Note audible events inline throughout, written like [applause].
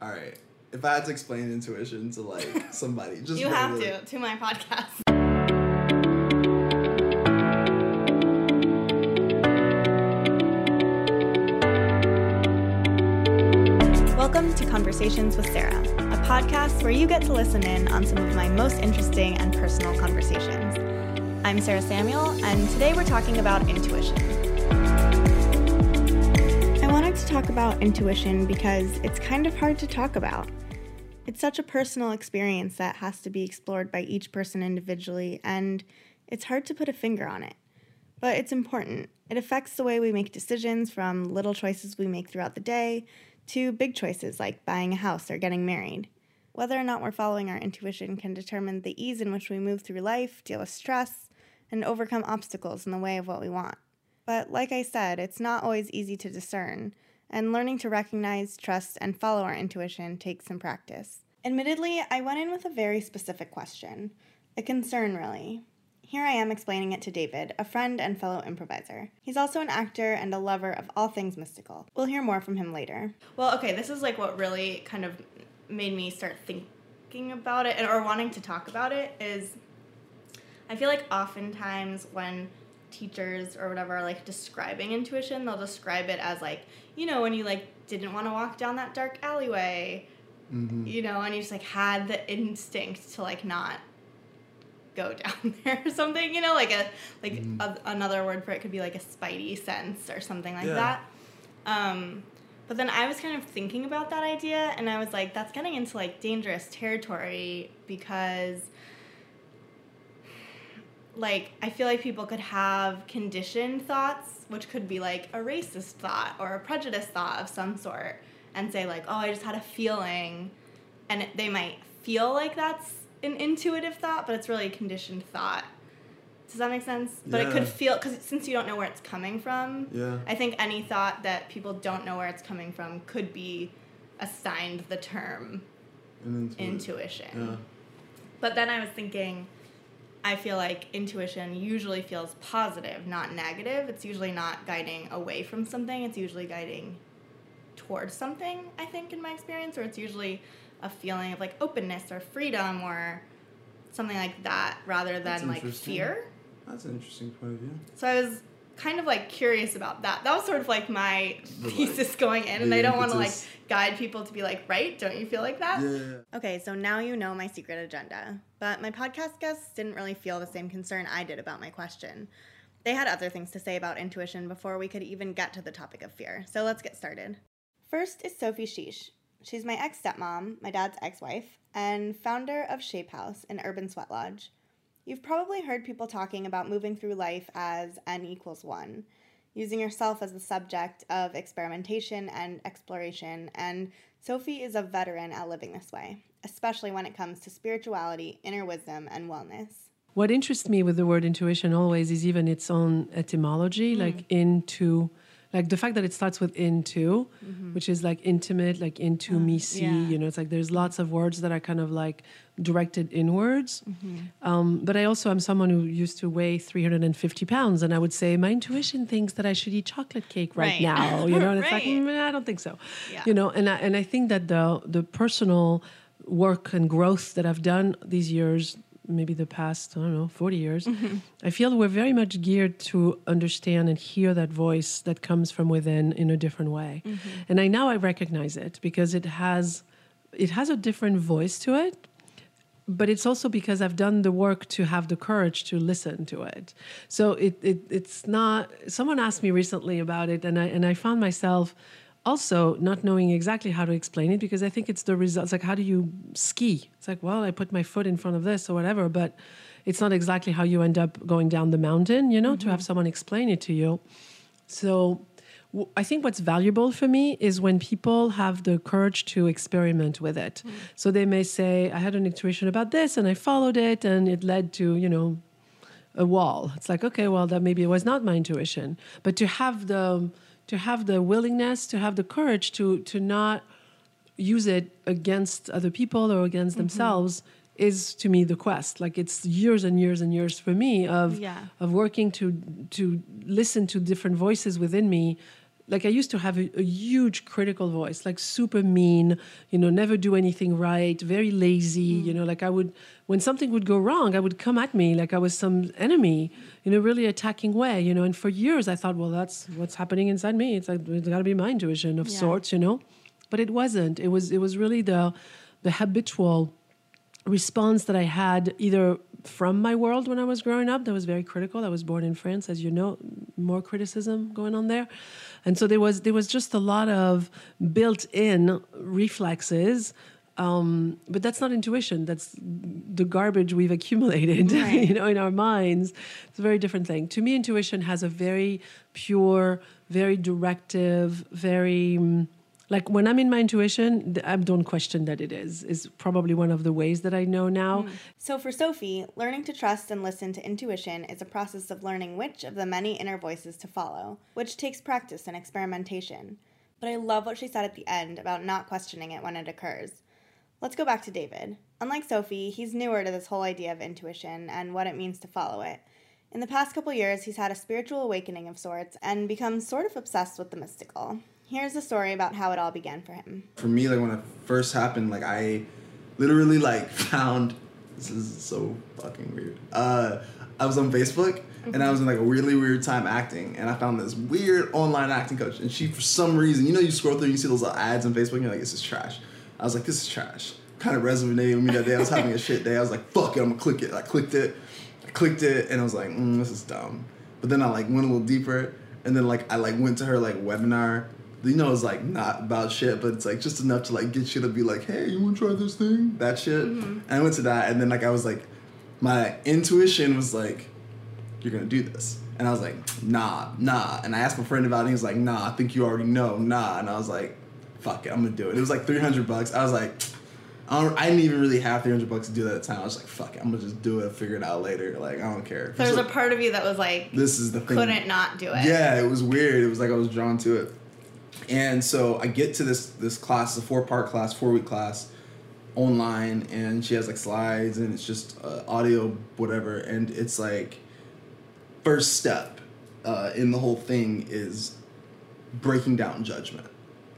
All right. If I had to explain intuition to like [laughs] somebody, just You have regular- to to my podcast. Welcome to Conversations with Sarah, a podcast where you get to listen in on some of my most interesting and personal conversations. I'm Sarah Samuel, and today we're talking about intuition. Talk about intuition because it's kind of hard to talk about. It's such a personal experience that has to be explored by each person individually, and it's hard to put a finger on it. But it's important. It affects the way we make decisions from little choices we make throughout the day to big choices like buying a house or getting married. Whether or not we're following our intuition can determine the ease in which we move through life, deal with stress, and overcome obstacles in the way of what we want. But like I said, it's not always easy to discern, and learning to recognize, trust, and follow our intuition takes some practice. Admittedly, I went in with a very specific question, a concern really. Here I am explaining it to David, a friend and fellow improviser. He's also an actor and a lover of all things mystical. We'll hear more from him later. Well, okay, this is like what really kind of made me start thinking about it and or wanting to talk about it is I feel like oftentimes when teachers or whatever are like describing intuition, they'll describe it as like, you know, when you like didn't want to walk down that dark alleyway, you know, and you just like had the instinct to like not go [laughs] down there or something, you know, like a like a, another word for it could be like a spidey sense or something like Yeah. that. Um, but then I was kind of thinking about that idea, and I was like, that's getting into like dangerous territory because like I feel like people could have conditioned thoughts, which could be like a racist thought or a prejudiced thought of some sort, and say like, "Oh, I just had a feeling," and it, they might feel like that's an intuitive thought, but it's really a conditioned thought. Does that make sense? But it could feel because since you don't know where it's coming from, Yeah. I think any thought that people don't know where it's coming from could be assigned the term And intuit- intuition. Yeah. But then I was thinking, I feel like intuition usually feels positive, not negative. It's usually not guiding away from something, it's usually guiding towards something, I think, in my experience, or it's usually a feeling of like openness or freedom or something like that rather than like fear. That's an interesting point of view. So I was kind of like curious about that. That was sort of like my The, thesis going in, and I don't want to like. Guide people to be like, right? Don't you feel like that? Yeah. Okay, so now you know my secret agenda. But my podcast guests didn't really feel the same concern I did about my question. They had other things to say about intuition before we could even get to the topic of fear. So let's get started. First is Sophie Chiche. She's my ex stepmom, my dad's ex wife, and founder of Shape House, an urban sweat lodge. You've probably heard people talking about moving through life as n equals one, using yourself as the subject of experimentation and exploration, and Sophie is a veteran at living this way, especially when it comes to spirituality, inner wisdom, and wellness. What interests me with the word intuition always is even its own etymology, mm. like into, like the fact that it starts with into, which is like intimate, like into me see. yeah. You know, it's like there's lots of words that are kind of like directed inwards. Um, but I also am someone who used to weigh 350 pounds, and I would say my intuition thinks that I should eat chocolate cake right, Right. now. You know, and it's like [laughs] "Mm, I don't think so. Yeah. You know, and I, and I think that the the personal work and growth that I've done these years, maybe the past I don't know 40 years, mm-hmm. I feel we're very much geared to understand and hear that voice that comes from within in a different way. Mm-hmm. And I now I recognize it because it has it has a different voice to it but it's also because I've done the work to have the courage to listen to it. So it, it it's not. Someone asked me recently about it, and I and I found myself also not knowing exactly how to explain it because I think it's the results. Like how do you ski? It's like well, I put my foot in front of this or whatever, but it's not exactly how you end up going down the mountain. You know, to have mm-hmm. someone explain it to you. So w- I think what's valuable for me is when people have the courage to experiment with it. Mm. So they may say, I had an intuition about this and I followed it and it led to, you know, a wall. It's like, okay, well, that maybe it was not my intuition. But to have the to have the willingness, to have the courage to to not use it against other people or against mm-hmm. themselves is to me the quest like it's years and years and years for me of Yeah. of working to to listen to different voices within me like I used to have a, a, huge critical voice, like super mean, you know, never do anything right, very lazy, mm. you know, like I would, when something would go wrong, I would come at me like I was some enemy in a really attacking way, you know. And for years I thought, well, that's what's happening inside me. It's like, it's got to be my intuition of yeah. sorts, you know. But it wasn't. It was, it was really the, the habitual response that I had either from my world when I was growing up that was very critical. I was born in France, as you know, more criticism going on there and so there was there was just a lot of built-in reflexes um, but that's not intuition that's the garbage we've accumulated [laughs] right. you know in our minds it's a very different thing to me intuition has a very pure very directive very like when I'm in my intuition, I don't question that it is. Is probably one of the ways that I know now. Mm. So for Sophie, learning to trust and listen to intuition is a process of learning which of the many inner voices to follow, which takes practice and experimentation. But I love what she said at the end about not questioning it when it occurs. Let's go back to David. Unlike Sophie, he's newer to this whole idea of intuition and what it means to follow it. In the past couple years, he's had a spiritual awakening of sorts and become sort of obsessed with the mystical. Here's a story about how it all began for him. For me, like when it first happened, like I literally like [laughs] found this is so fucking weird. Uh, I was on Facebook and I was in like a really weird time acting, and I found this weird online acting coach, and she for some reason, you know, you scroll through, you see those ads on Facebook, and you're like, this is trash. I was like, this is trash. Kind of resonated with me that day. I was having a shit day. I was like, fuck it, I'm gonna click it. I clicked it, I clicked it, and I was like, mm, this is dumb. But then I like went a little deeper, and then like I like went to her like webinar you know it's like not about shit, but it's like just enough to like get you to be like, hey, you want to try this thing? That shit. Mm-hmm. And I went to that, and then like I was like, my intuition was like, you're gonna do this, and I was like, nah, nah. And I asked my friend about it. and He was like, nah, I think you already know, nah. And I was like, fuck it, I'm gonna do it. It was like 300 bucks. I was like. I, I didn't even really have 300 bucks to do that at the time. I was like, fuck it, I'm gonna just do it, figure it out later. Like, I don't care. There's a part of you that was like, this is the thing. Couldn't not do it. Yeah, it was weird. It was like I was drawn to it. And so I get to this this class, a four part class, four week class, online, and she has like slides, and it's just uh, audio, whatever, and it's like first step uh, in the whole thing is breaking down judgment.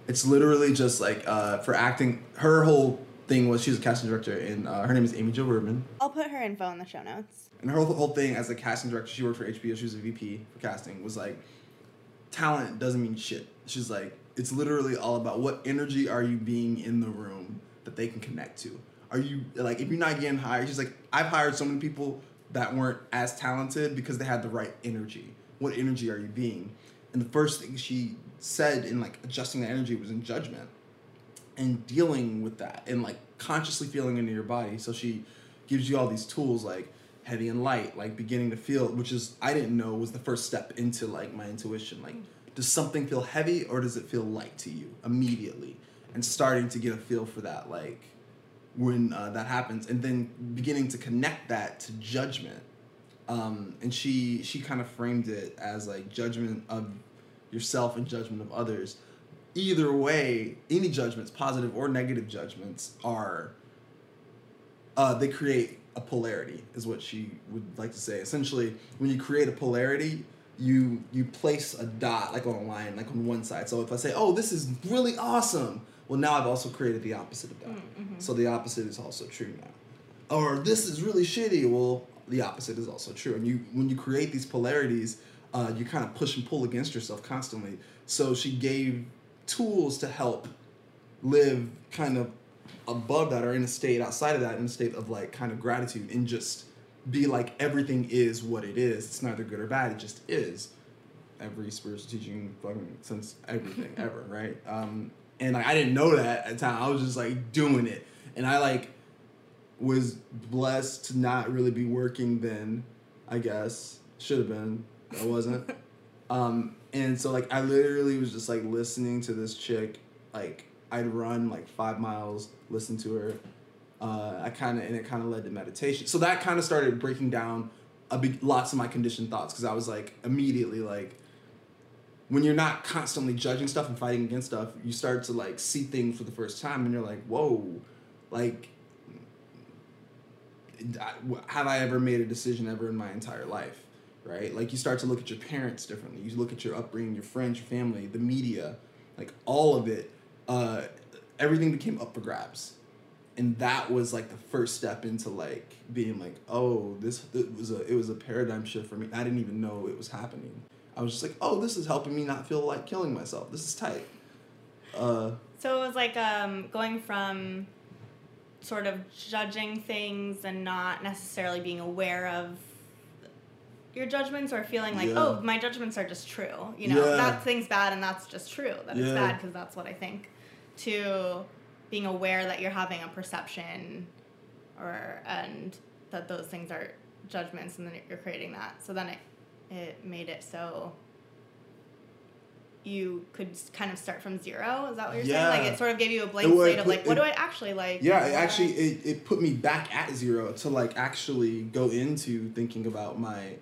It's literally just like uh, for acting. Her whole thing was she's a casting director, and uh, her name is Amy Jo Rubin. I'll put her info in the show notes. And her whole thing as a casting director, she worked for HBO. She was a VP for casting. Was like talent doesn't mean shit. She's like it's literally all about what energy are you being in the room that they can connect to. Are you like if you're not getting hired? She's like I've hired so many people that weren't as talented because they had the right energy. What energy are you being? And the first thing she said in like adjusting the energy was in judgment and dealing with that and like consciously feeling into your body. So she gives you all these tools like heavy and light, like beginning to feel, which is I didn't know was the first step into like my intuition. Like, does something feel heavy or does it feel light to you immediately? And starting to get a feel for that, like when uh, that happens, and then beginning to connect that to judgment. Um, and she she kind of framed it as like judgment of yourself and judgment of others. Either way, any judgments, positive or negative judgments, are uh, they create a polarity is what she would like to say. Essentially, when you create a polarity, you you place a dot like on a line, like on one side. So if I say, "Oh, this is really awesome," well, now I've also created the opposite of that. Mm-hmm. So the opposite is also true now. Or this is really shitty. Well, the opposite is also true. And you when you create these polarities, uh, you kind of push and pull against yourself constantly. So she gave tools to help live kind of above that or in a state outside of that in a state of like kind of gratitude and just be like everything is what it is. It's neither good or bad it just is. Every spiritual teaching fucking since everything [laughs] ever right? Um and like i didn't know that at the time. I was just like doing it. And i like was blessed to not really be working then i guess. Should have been i wasn't. [laughs] Um and so like i literally was just like listening to this chick. Like I'd run like five miles, listen to her. Uh, I kind of and it kind of led to meditation. So that kind of started breaking down a big lots of my conditioned thoughts because I was like immediately like when you're not constantly judging stuff and fighting against stuff, you start to like see things for the first time and you're like, whoa, like have I ever made a decision ever in my entire life? right? Like you start to look at your parents differently. You look at your upbringing, your friends, your family, the media, like all of it. Uh, everything became up for grabs, and that was like the first step into like being like, oh, this it was a it was a paradigm shift for me. I didn't even know it was happening. I was just like, oh, this is helping me not feel like killing myself. This is tight. Uh, So it was like um, going from sort of judging things and not necessarily being aware of your judgments or feeling like, Yeah. oh, my judgments are just true. You know, Yeah. that thing's bad and that's just true. That it's bad because that's what I think. To being aware that you're having a perception or and that those things are judgments and then you're creating that. So then it it made it so you could kind of start from zero. Is that what you're saying? Like it sort of gave you a blank slate of like, what it- do I actually like? yeah, it actually it, it put me back at zero to like actually go into thinking about my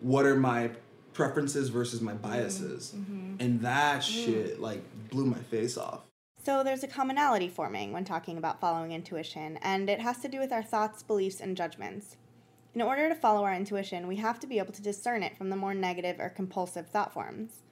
what are my preferences versus my mm-hmm. biases. Mm-hmm. And that mm. shit like blew my face off. So there's a commonality forming when talking about following intuition, and it has to do with our thoughts, beliefs, and judgments. In order to follow our intuition, we have to be able to discern it from the more negative or compulsive thought forms.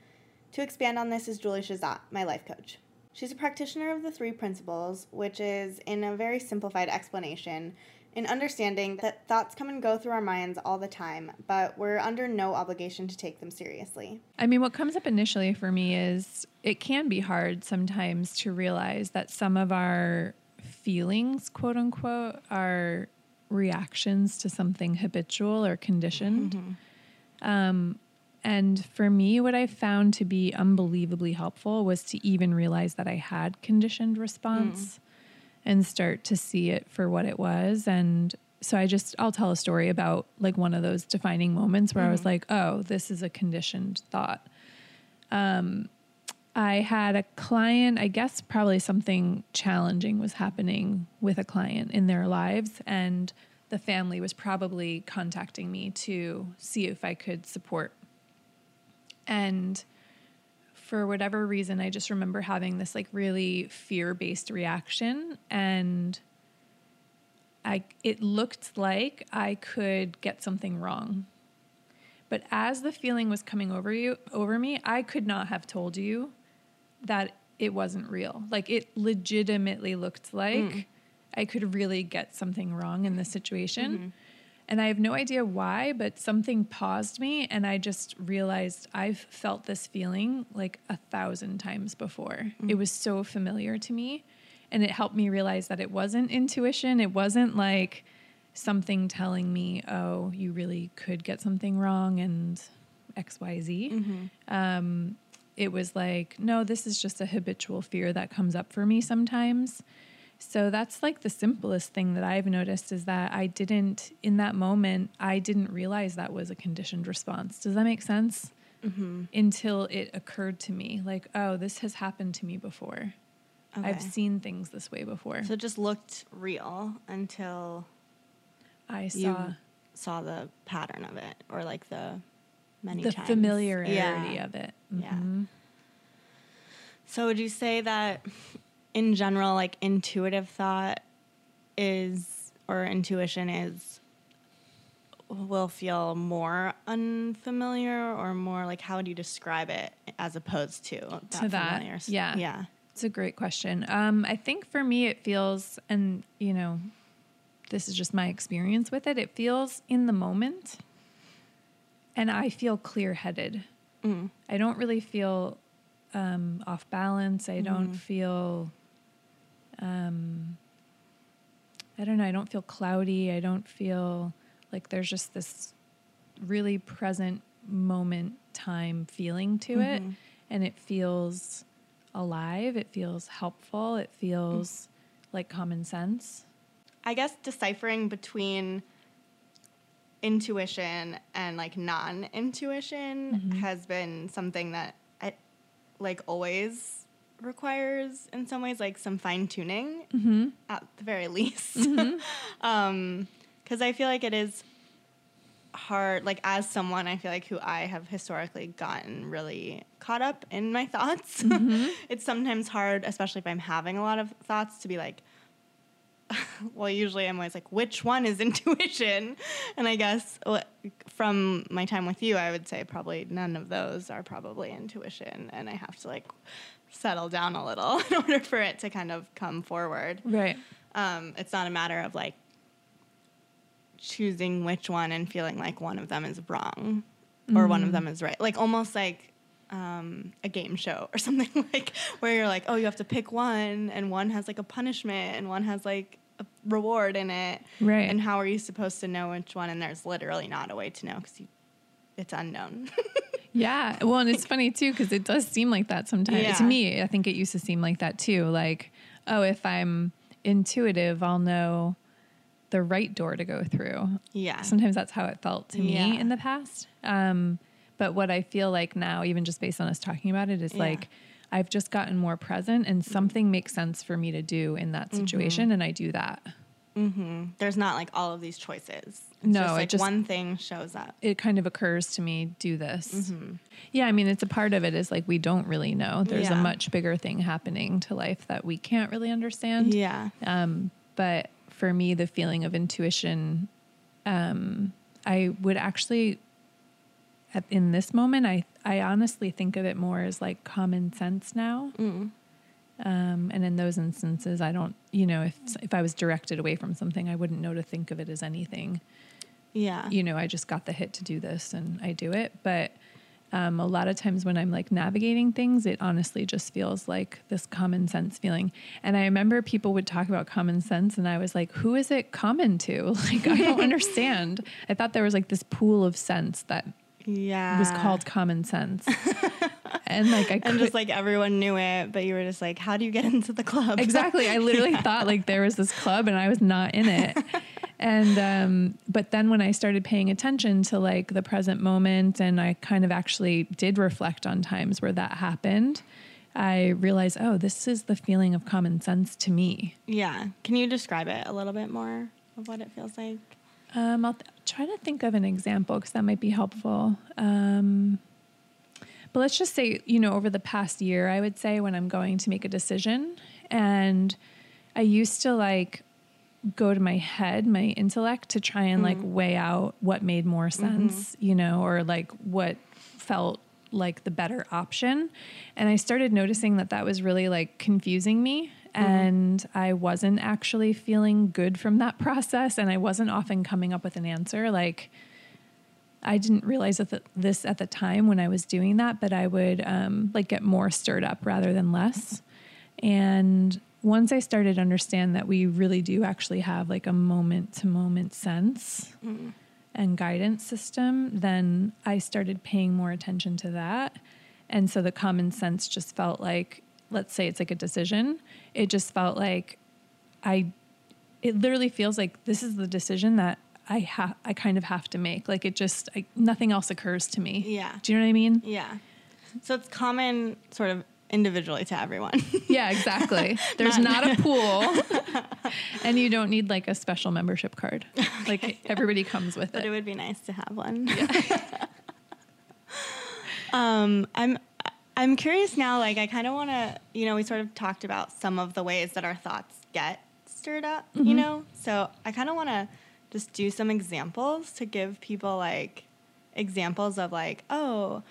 To expand on this is Julie Shazat, my life coach. She's a practitioner of the three principles, which is, in a very simplified explanation, in understanding that thoughts come and go through our minds all the time, but we're under no obligation to take them seriously. I mean, what comes up initially for me is it can be hard sometimes to realize that some of our feelings, quote unquote, are reactions to something habitual or conditioned. Um, and for me, what I found to be unbelievably helpful was to even realize that I had conditioned response and start to see it for what it was. And so I just, I'll tell a story about like one of those defining moments where I was like, oh, this is a conditioned thought. Um, I had a client, I guess probably something challenging was happening with a client in their lives. And the family was probably contacting me to see if I could support. And for whatever reason, I just remember having this like really fear based reaction. And I, it looked like I could get something wrong. But as the feeling was coming over you, over me, I could not have told you that it wasn't real. Like it legitimately looked like mm. I could really get something wrong in this situation. Mm-hmm. And I have no idea why, but something paused me and I just realized I've felt this feeling like a thousand times before. It was so familiar to me. And it helped me realize that it wasn't intuition. It wasn't like something telling me, oh, you really could get something wrong and XYZ. Um, it was like, no, this is just a habitual fear that comes up for me sometimes. So that's like the simplest thing that I've noticed is that I didn't, in that moment, I didn't realize that was a conditioned response. Does that make sense? Until it occurred to me, like, oh, this has happened to me before. I've seen things this way before. So it just looked real until I saw you saw the pattern of it or like the many the times. familiarity Yeah. of it. Yeah. Mhm. So would you say that in general like intuitive thought is or intuition is will feel more unfamiliar or more like how would you describe it as opposed to that To that, familiar yeah. yeah It's a great question. Um, I think for me, it feels, and you know, this is just my experience with it, it feels in the moment, and I feel clear headed. I don't really feel um, off balance. I don't feel, um, I don't know, I don't feel cloudy. I don't feel like there's just this really present moment time feeling to it. And it feels alive. It feels helpful. It feels like common sense. I guess deciphering between intuition and like non-intuition has been something that I like always requires in some ways like some fine tuning mm-hmm. at the very [laughs] least. Mm-hmm. [laughs] um cuz I feel like it is hard like as someone I feel like who I have historically gotten really caught up in my thoughts. [laughs] Mm-hmm. it's sometimes hard especially if I'm having a lot of thoughts to be like well, usually I'm always like, which one is intuition? And I guess from my time with you, I would say probably none of those are probably intuition. And I have to like settle down a little [laughs] in order for it to kind of come forward. Right. Um, it's not a matter of like choosing which one and feeling like one of them is wrong or one of them is right. Like almost like um, a game show or [laughs] something like where you're like, oh, you have to pick one and one has like a punishment and one has like a reward in it. Right. And how are you supposed to know which one? And there's literally not a way to know because it's unknown. [laughs] Yeah. Well, and it's funny too because it does seem like that sometimes. Yeah. To me, I think it used to seem like that too. Like, oh, if I'm intuitive, I'll know the right door to go through. yeah. Sometimes that's how it felt to me Yeah. in the past. Um, but what I feel like now, even just based on us talking about it, is Yeah. like I've just gotten more present and something makes sense for me to do in that situation, and I do that. There's not like all of these choices. It's No, just, it just- one thing shows up. It kind of occurs to me, do this. Mm-hmm. Yeah, I mean, it's a part of it is like we don't really know. There's a much bigger thing happening to life that we can't really understand. Yeah. Um, but for me, the feeling of intuition, um, I would actually, at, in this moment, I I honestly think of it more as like common sense now. Um, and in those instances, I don't, you know, if if I was directed away from something, I wouldn't know to think of it as anything. Yeah. You know, I just got the hit to do this, and I do it. But um, a lot of times when I'm like navigating things, it honestly just feels like this common sense feeling. And I remember people would talk about common sense, and I was like, who is it common to? [laughs] Like, I don't [laughs] understand. I thought there was like this pool of sense that yeah. was called common sense. and like, I [laughs] and just like everyone knew it, but you were just like, how do you get into the club? exactly. I literally thought like there was this club and I was not in it. And um, but then when I started paying attention to like the present moment and I kind of actually did reflect on times where that happened, I realized, oh, this is the feeling of common sense to me. yeah. Can you describe it a little bit more of what it feels like? Um, I'll th- try to think of an example because that might be helpful. Um, but let's just say, you know, over the past year, I would say when I'm going to make a decision, and I used to like go to my head, my intellect, to try and like mm. weigh out what made more mm-hmm. sense, you know, or like what felt like the better option. And I started noticing that that was really like confusing me. Mm-hmm. And I wasn't actually feeling good from that [laughs] process. And I wasn't often coming up with an answer. Like, I didn't realize that th- this at the time when I was doing that, but I would um, like get more stirred up rather than less. And once I started to understand that we really do actually have like a moment to moment sense mm. and guidance system, then I started paying more attention to that. And so the common sense just felt like, let's say it's like a decision, it just felt like I, it literally feels like this is the decision that I have, I kind of have to make. Like it just, I, nothing else occurs to me. Yeah. Do you know what I mean? Yeah. So it's common sort of individually to everyone. [laughs] Yeah, exactly. [laughs] There's not, a [laughs] pool, and you don't need like a special membership card. Like everybody comes with but it But it. would be nice to have one. um, I'm I'm curious now. Like, I kind of want to, you know, we sort of talked about some of the ways that our thoughts get stirred up, you know. So I kind of want to just do some examples to give people like examples of like, oh,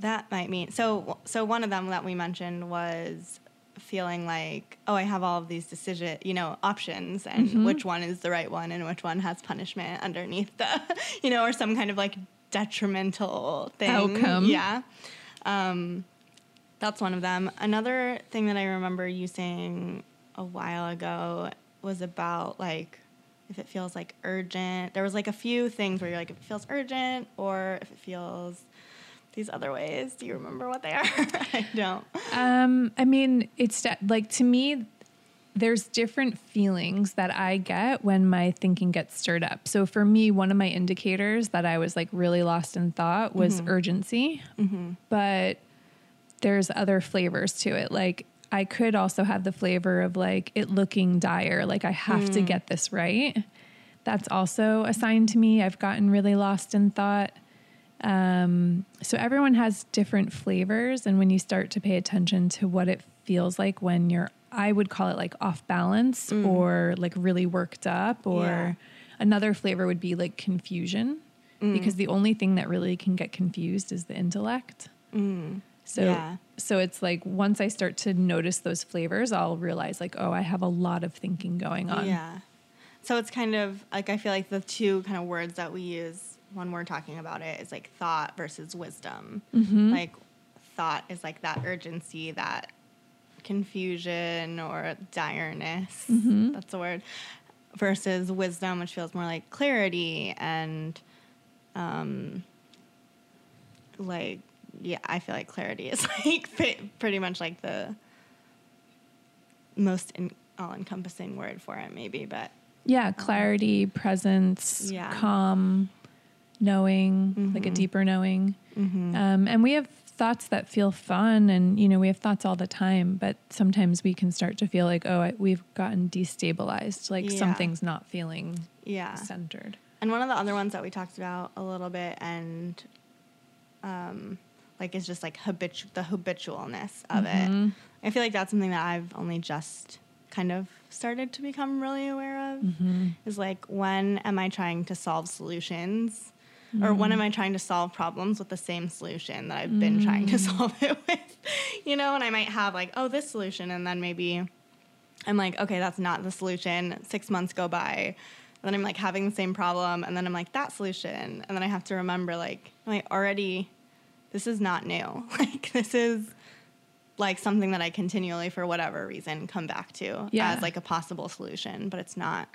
that might mean so. So one of them that we mentioned was feeling like, oh, I have all of these decision, you know, options, and which one is the right one, and which one has punishment underneath the, [laughs] you know, or some kind of like detrimental thing. Outcome. Yeah. Um, that's one of them. Another thing that I remember you saying a while ago was about like if it feels like urgent. There was like a few things where you're like if it feels urgent or if it feels these other ways. Do you remember what they are? [laughs] I don't. Um, I mean, it's like to me, there's different feelings that I get when my thinking gets stirred up. So for me, one of my indicators that I was like really lost in thought was mm-hmm. urgency. Mm-hmm. But there's other flavors to it. Like I could also have the flavor of like it looking dire, like I have to mm. get this right. That's also a sign to me I've gotten really lost in thought. Um, so everyone has different flavors, and when you start to pay attention to what it feels like when you're I would call it like off balance mm. or like really worked up or Yeah. another flavor would be like confusion mm. because the only thing that really can get confused is the intellect. Mm. So Yeah. so it's like once I start to notice those flavors, I'll realize like, oh, I have a lot of thinking going on. Yeah. So it's kind of like I feel like the two kind of words that we use when we're talking about it is like thought versus wisdom. Mm-hmm. Like thought is like that urgency, that confusion or direness. Mm-hmm. That's the word. Versus wisdom, which feels more like clarity and um like yeah, I feel like clarity is [laughs] like pretty much like the most in, all-encompassing word for it maybe but Yeah, um, clarity, presence, Yeah. calm, knowing, like a deeper knowing. Um, and we have thoughts that feel fun, and you know, we have thoughts all the time. But sometimes we can start to feel like, oh, I, we've gotten destabilized, like Yeah. something's not feeling yeah centered. and one of the other ones that we talked about a little bit and um like is just like habitu- the habitualness of it i feel like that's something that i've only just kind of started to become really aware of is like when am i trying to solve solutions or when mm. am i trying to solve problems with the same solution that i've been trying to [laughs] mm. solve it with you know and i might have like oh this solution and then maybe I'm like, okay, that's not the solution. Six months go by. And then I'm like having the same problem. And then I'm like, that solution. And then I have to remember, like, I already, this is not new. [laughs] Like, this is like something that I continually, for whatever reason, come back to Yeah. as like a possible solution, but it's not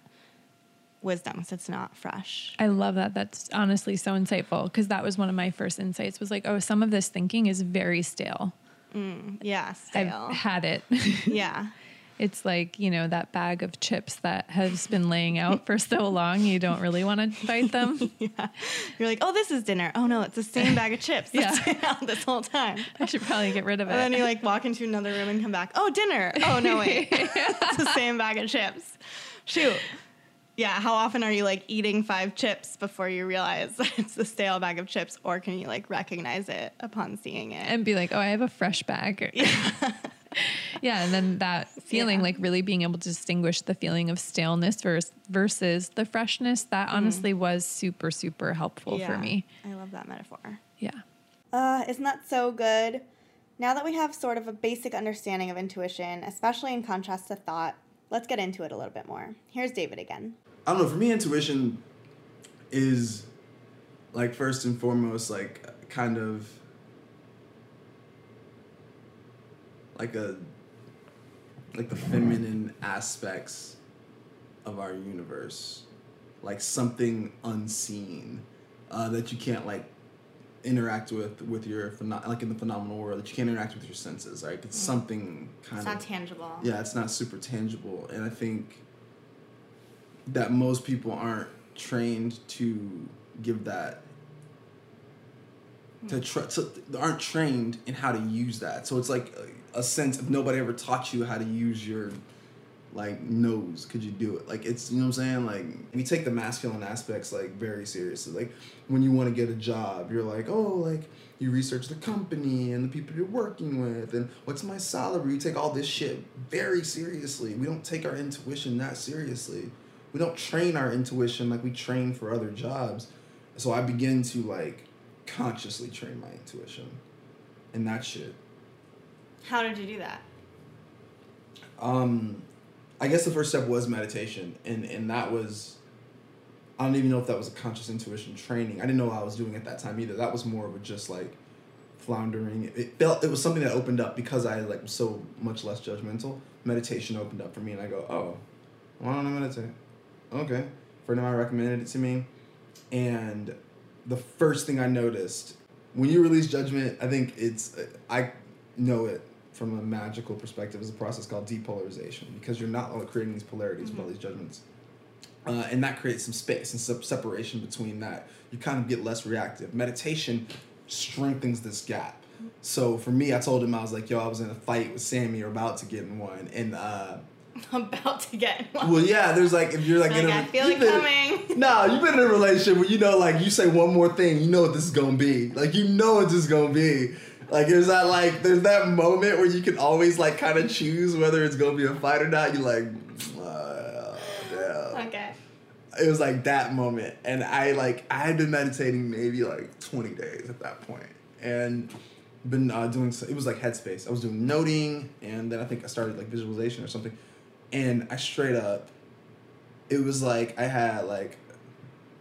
wisdom 'cause it's not fresh. I love that. That's honestly so insightful because that was one of my first insights. Was like, oh, some of this thinking is very stale. Mm, yeah, stale. I've had it. [laughs] yeah. It's like, you know, that bag of chips that has been laying out for so long, you don't really want to [laughs] bite them. [laughs] Yeah. You're like, oh, this is dinner. Oh, no, it's the same bag of chips that's Yeah. been out this whole time. I should probably get rid of it. And then you like walk into another room and come back. Oh, dinner. Oh no, wait. it's the same bag of chips. Shoot. Yeah, how often are you like eating five chips before you realize [laughs] that it's a stale bag of chips, or can you like recognize it upon seeing it? and be like, oh, I have a fresh bag. [laughs] Yeah. yeah. And then that [laughs] feeling, Yeah. like really being able to distinguish the feeling of staleness versus, versus the freshness, that honestly was super, super helpful for me. I love that metaphor. Yeah. Uh, isn't that so good? Now that we have sort of a basic understanding of intuition, especially in contrast to thought, let's get into it a little bit more. Here's David again. I don't know. For me, intuition is like first and foremost like kind of like a like the feminine aspects of our universe, like something unseen uh, that you can't like interact with with your pheno- like in the phenomenal world that you can't interact with your senses. Like it's mm. something kind It's of not tangible. yeah, it's not super tangible, and I think that most people aren't trained to give that to, hmm. tr- to aren't trained in how to use that. So it's like a, a sense of nobody ever taught you how to use your like nose. Could you do it? Like it's you know what I'm saying. Like we take the masculine aspects like very seriously. Like when you want to get a job, you're like, oh, like you research the company and the people you're working with and what's my salary. You take all this shit very seriously. We don't take our intuition that seriously. We don't train our intuition like we train for other jobs. So I begin to like consciously train my intuition and that shit. How did you do that? Um, I guess the first step was meditation, and and that was. I don't even know if that was a conscious intuition training. I didn't know I was doing at that time either. That was more of a just like floundering. It felt it was something that opened up because I like was so much less judgmental. Meditation opened up for me, and I go, oh, why don't I meditate? Okay, friend of mine recommended it to me, and the first thing I noticed when you release judgment, I think it's I know it from a magical perspective is a process called depolarization because you're not creating these polarities with all these judgments. Uh, and that creates some space and some separation between that. You kind of get less reactive. Meditation strengthens this gap. So for me, I told him I was like, "Yo, I was in a fight with Sammy, or about to get in one." And uh, [laughs] About to get one. well, yeah, there's like if you're like, Like, in a, I feel you've it been- coming. [laughs] Nah, you've been in a relationship where you know, like, you say one more thing, you know what this is gonna be. Like, you know what this is gonna be. Like there's that like there's that moment where you can always like kind of choose whether it's gonna be a fight or not. You like, uh, damn. Okay. It was like that moment, and I like I had been meditating maybe like 20 days at that point, and been uh, doing so- it was like Headspace. I was doing noting, and then I think I started like visualization or something, and I straight up, it was like I had like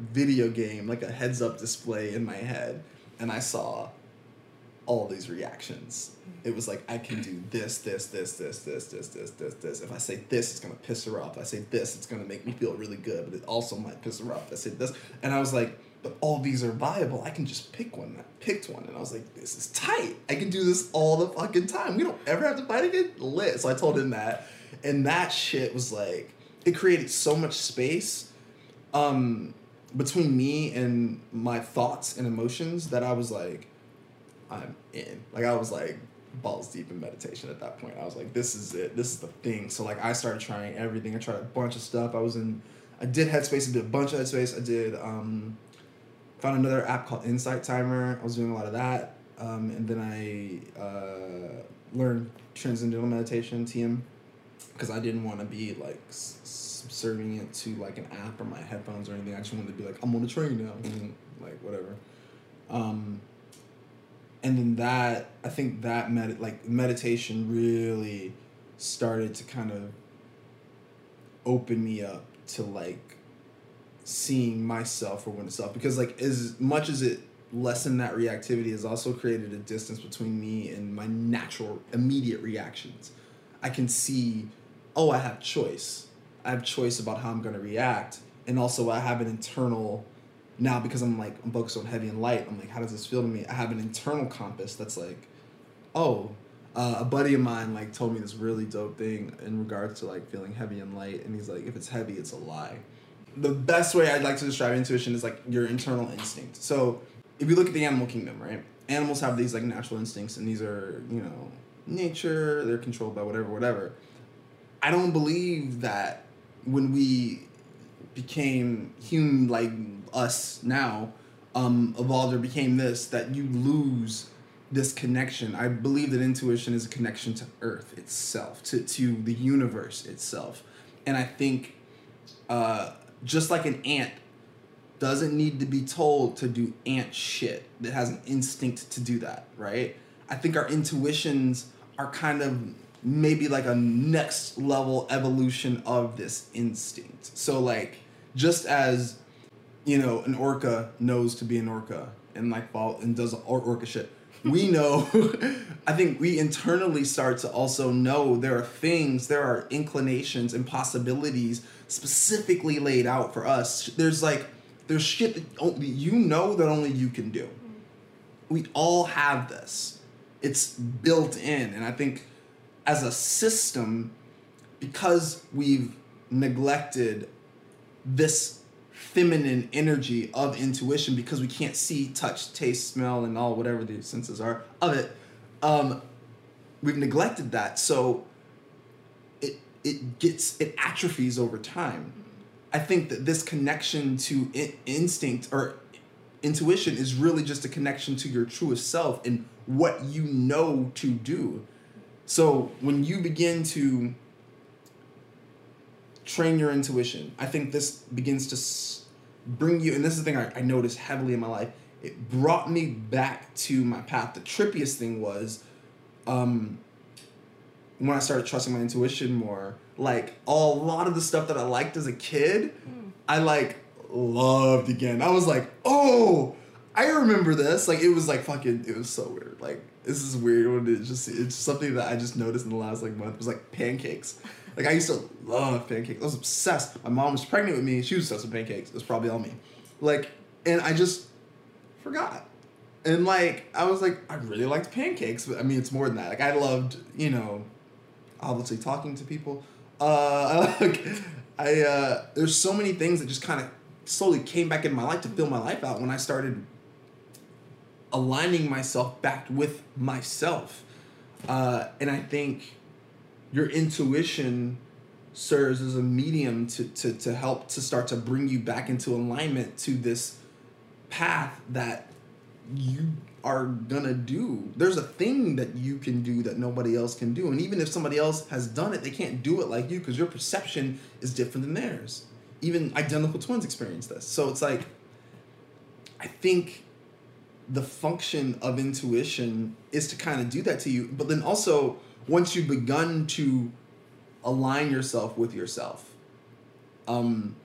video game like a heads up display in my head, and I saw all these reactions. It was like I can do this, this, this, this, this, this, this, this, this. If I say this, it's gonna piss her off. If I say this, it's gonna make me feel really good, but it also might piss her off. If I say this, and I was like, but all these are viable. I can just pick one. I picked one, and I was like, this is tight. I can do this all the fucking time. We don't ever have to fight again. Lit. So I told him that, and that shit was like, it created so much space, um, between me and my thoughts and emotions that I was like, I'm in. Like I was like balls deep in meditation at that point. I was like, this is it. This is the thing. So like I started trying everything. I tried a bunch of stuff. I was in I did Headspace, I did a bunch of Headspace. I did um found another app called Insight Timer. I was doing a lot of that. Um, and then I uh, learned Transcendental Meditation, TM, because I didn't want to be like s- subserving it to like an app or my headphones or anything. I just wanted to be like, I'm on the train now, and like whatever. Um, and then that I think that med- like meditation really started to kind of open me up to like seeing myself what itself because like as much as it lessened that reactivity has also created a distance between me and my natural immediate reactions. I can see oh i have choice. I have choice about how i'm going to react and also i have an internal now because i'm like i'm focused on heavy and light i'm like how does this feel to me? I have an internal compass that's like oh uh, a buddy of mine like told me this really dope thing in regards to like feeling heavy and light and he's like if it's heavy it's a lie. The best way i'd like to describe intuition is like your internal instinct. So if you look at the animal kingdom right animals have these like natural instincts and these are you know nature they're controlled by whatever whatever. I don't believe that when we became human like us now um evolved or became this that you lose this connection. I believe that intuition is a connection to earth itself to, to the universe itself. And i think uh just like an ant doesn't need to be told to do ant shit that has an instinct to do that right? I think our intuitions are kind of maybe like a next level evolution of this instinct. So like just as you know an orca knows to be an orca and like fall and does or- orca shit. We [laughs] know [laughs] i think we internally start to also know there are things there are inclinations and possibilities specifically laid out for us. There's like there's shit that only you know that only you can do. We all have this. It's built in. And i think as a system because we've neglected this feminine energy of intuition because we can't see touch taste smell and all whatever the senses are of it. Um, we've neglected that. So it it gets it atrophies over time. I think that this connection to instinct or intuition is really just a connection to your truest self and what you know to do. So when you begin to train your intuition, I think this begins to bring you, and this is the thing I, I noticed heavily in my life. It brought me back to my path. The trippiest thing was um, when I started trusting my intuition more. Like a lot of the stuff that I liked as a kid, I like loved again. I was like, oh, I remember this. Like it was like fucking. It was so weird. Like this is weird when it just it's something that I just noticed in the last like month was like pancakes. Like I used to love pancakes. I was obsessed. My mom was pregnant with me. She was obsessed with pancakes. It was probably all me. Like, and I just forgot. And like I was like, I really liked pancakes, but I mean it's more than that. Like I loved, you know, obviously talking to people. Uh, [laughs] like, I uh, there's so many things that just kind of slowly came back in my life to fill my life out when I started aligning myself back with myself. Uh, and I think your intuition serves as a medium to, to, to help to start to bring you back into alignment to this path that you are gonna do. There's a thing that you can do that nobody else can do. And even if somebody else has done it, they can't do it like you because your perception is different than theirs. Even identical twins experience this. So it's like, I think the function of intuition is to kind of do that to you. But then also, once you've begun to align yourself with yourself, um,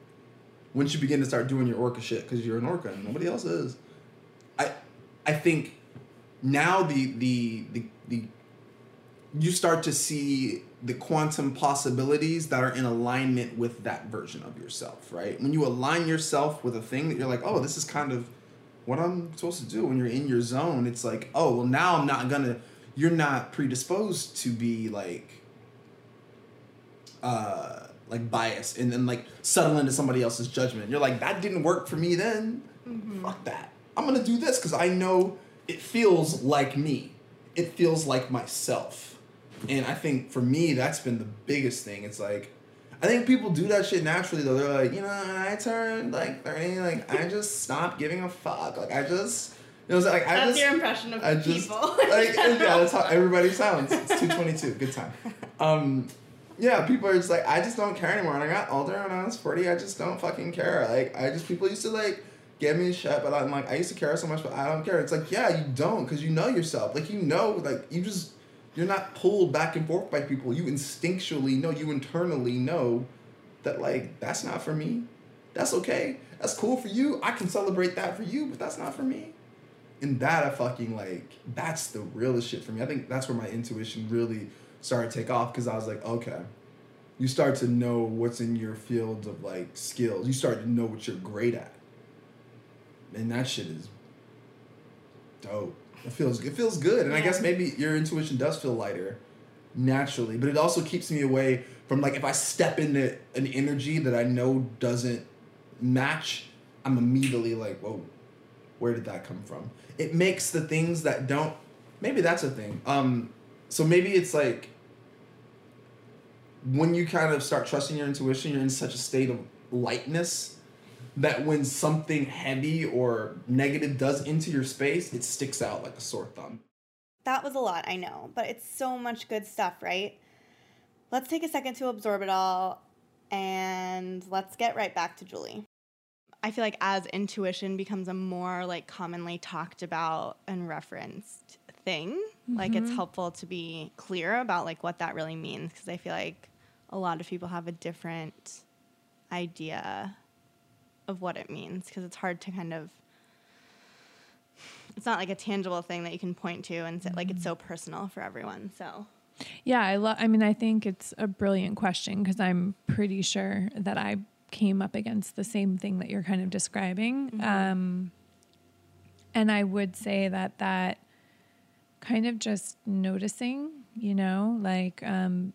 once you begin to start doing your orca shit because you're an orca and nobody else is, I I think now the the the the you start to see the quantum possibilities that are in alignment with that version of yourself, right? When you align yourself with a thing that you're like, oh, this is kind of what I'm supposed to do when you're in your zone, it's like, oh, well, now I'm not gonna, you're not predisposed to be like, uh, like biased and then like settle into somebody else's judgment. You're like, that didn't work for me then. Fuck that. I'm gonna do this because I know it feels like me. It feels like myself. And I think for me, that's been the biggest thing. It's like, I think people do that shit naturally though. They're like, you know, I turned like 30, like I just stopped giving a fuck. Like I just, know, it's like I That's just, your impression of I just, people. like, yeah, that's how everybody sounds. It's 222. Good time. Um, yeah, people are just like, I just don't care anymore. And I got older and I was 40, I just don't fucking care. Like, I just, people used to like give me shit, but I'm like, I used to care so much, but I don't care. It's like, yeah, you don't, because you know yourself. Like, you know, like, you just, you're not pulled back and forth by people. You instinctually know, you internally know that, like, that's not for me. That's okay. That's cool for you. I can celebrate that for you, but that's not for me. And that I fucking like, that's the realest shit for me. I think that's where my intuition really started to take off because I was like, okay, you start to know what's in your field of like skills. You start to know what you're great at. And that shit is dope. It feels it feels good. And I guess maybe your intuition does feel lighter naturally, but it also keeps me away from like if I step into an energy that I know doesn't match, I'm immediately like, whoa, where did that come from? It makes the things that don't maybe that's a thing. Um so maybe it's like when you kind of start trusting your intuition, you're in such a state of lightness that when something heavy or negative does into your space, it sticks out like a sore thumb. That was a lot, I know, but it's so much good stuff, right? Let's take a second to absorb it all and let's get right back to Julie. I feel like as intuition becomes a more like commonly talked about and referenced thing, like it's mm-hmm. helpful to be clear about like what that really means because I feel like a lot of people have a different idea of what it means because it's hard to kind of it's not like a tangible thing that you can point to and say, like it's mm-hmm. so personal for everyone. So Yeah, I love. I mean, I think it's a brilliant question because I'm pretty sure that I came up against the same thing that you're kind of describing. Um, and I would say that that kind of just noticing, you know, like um,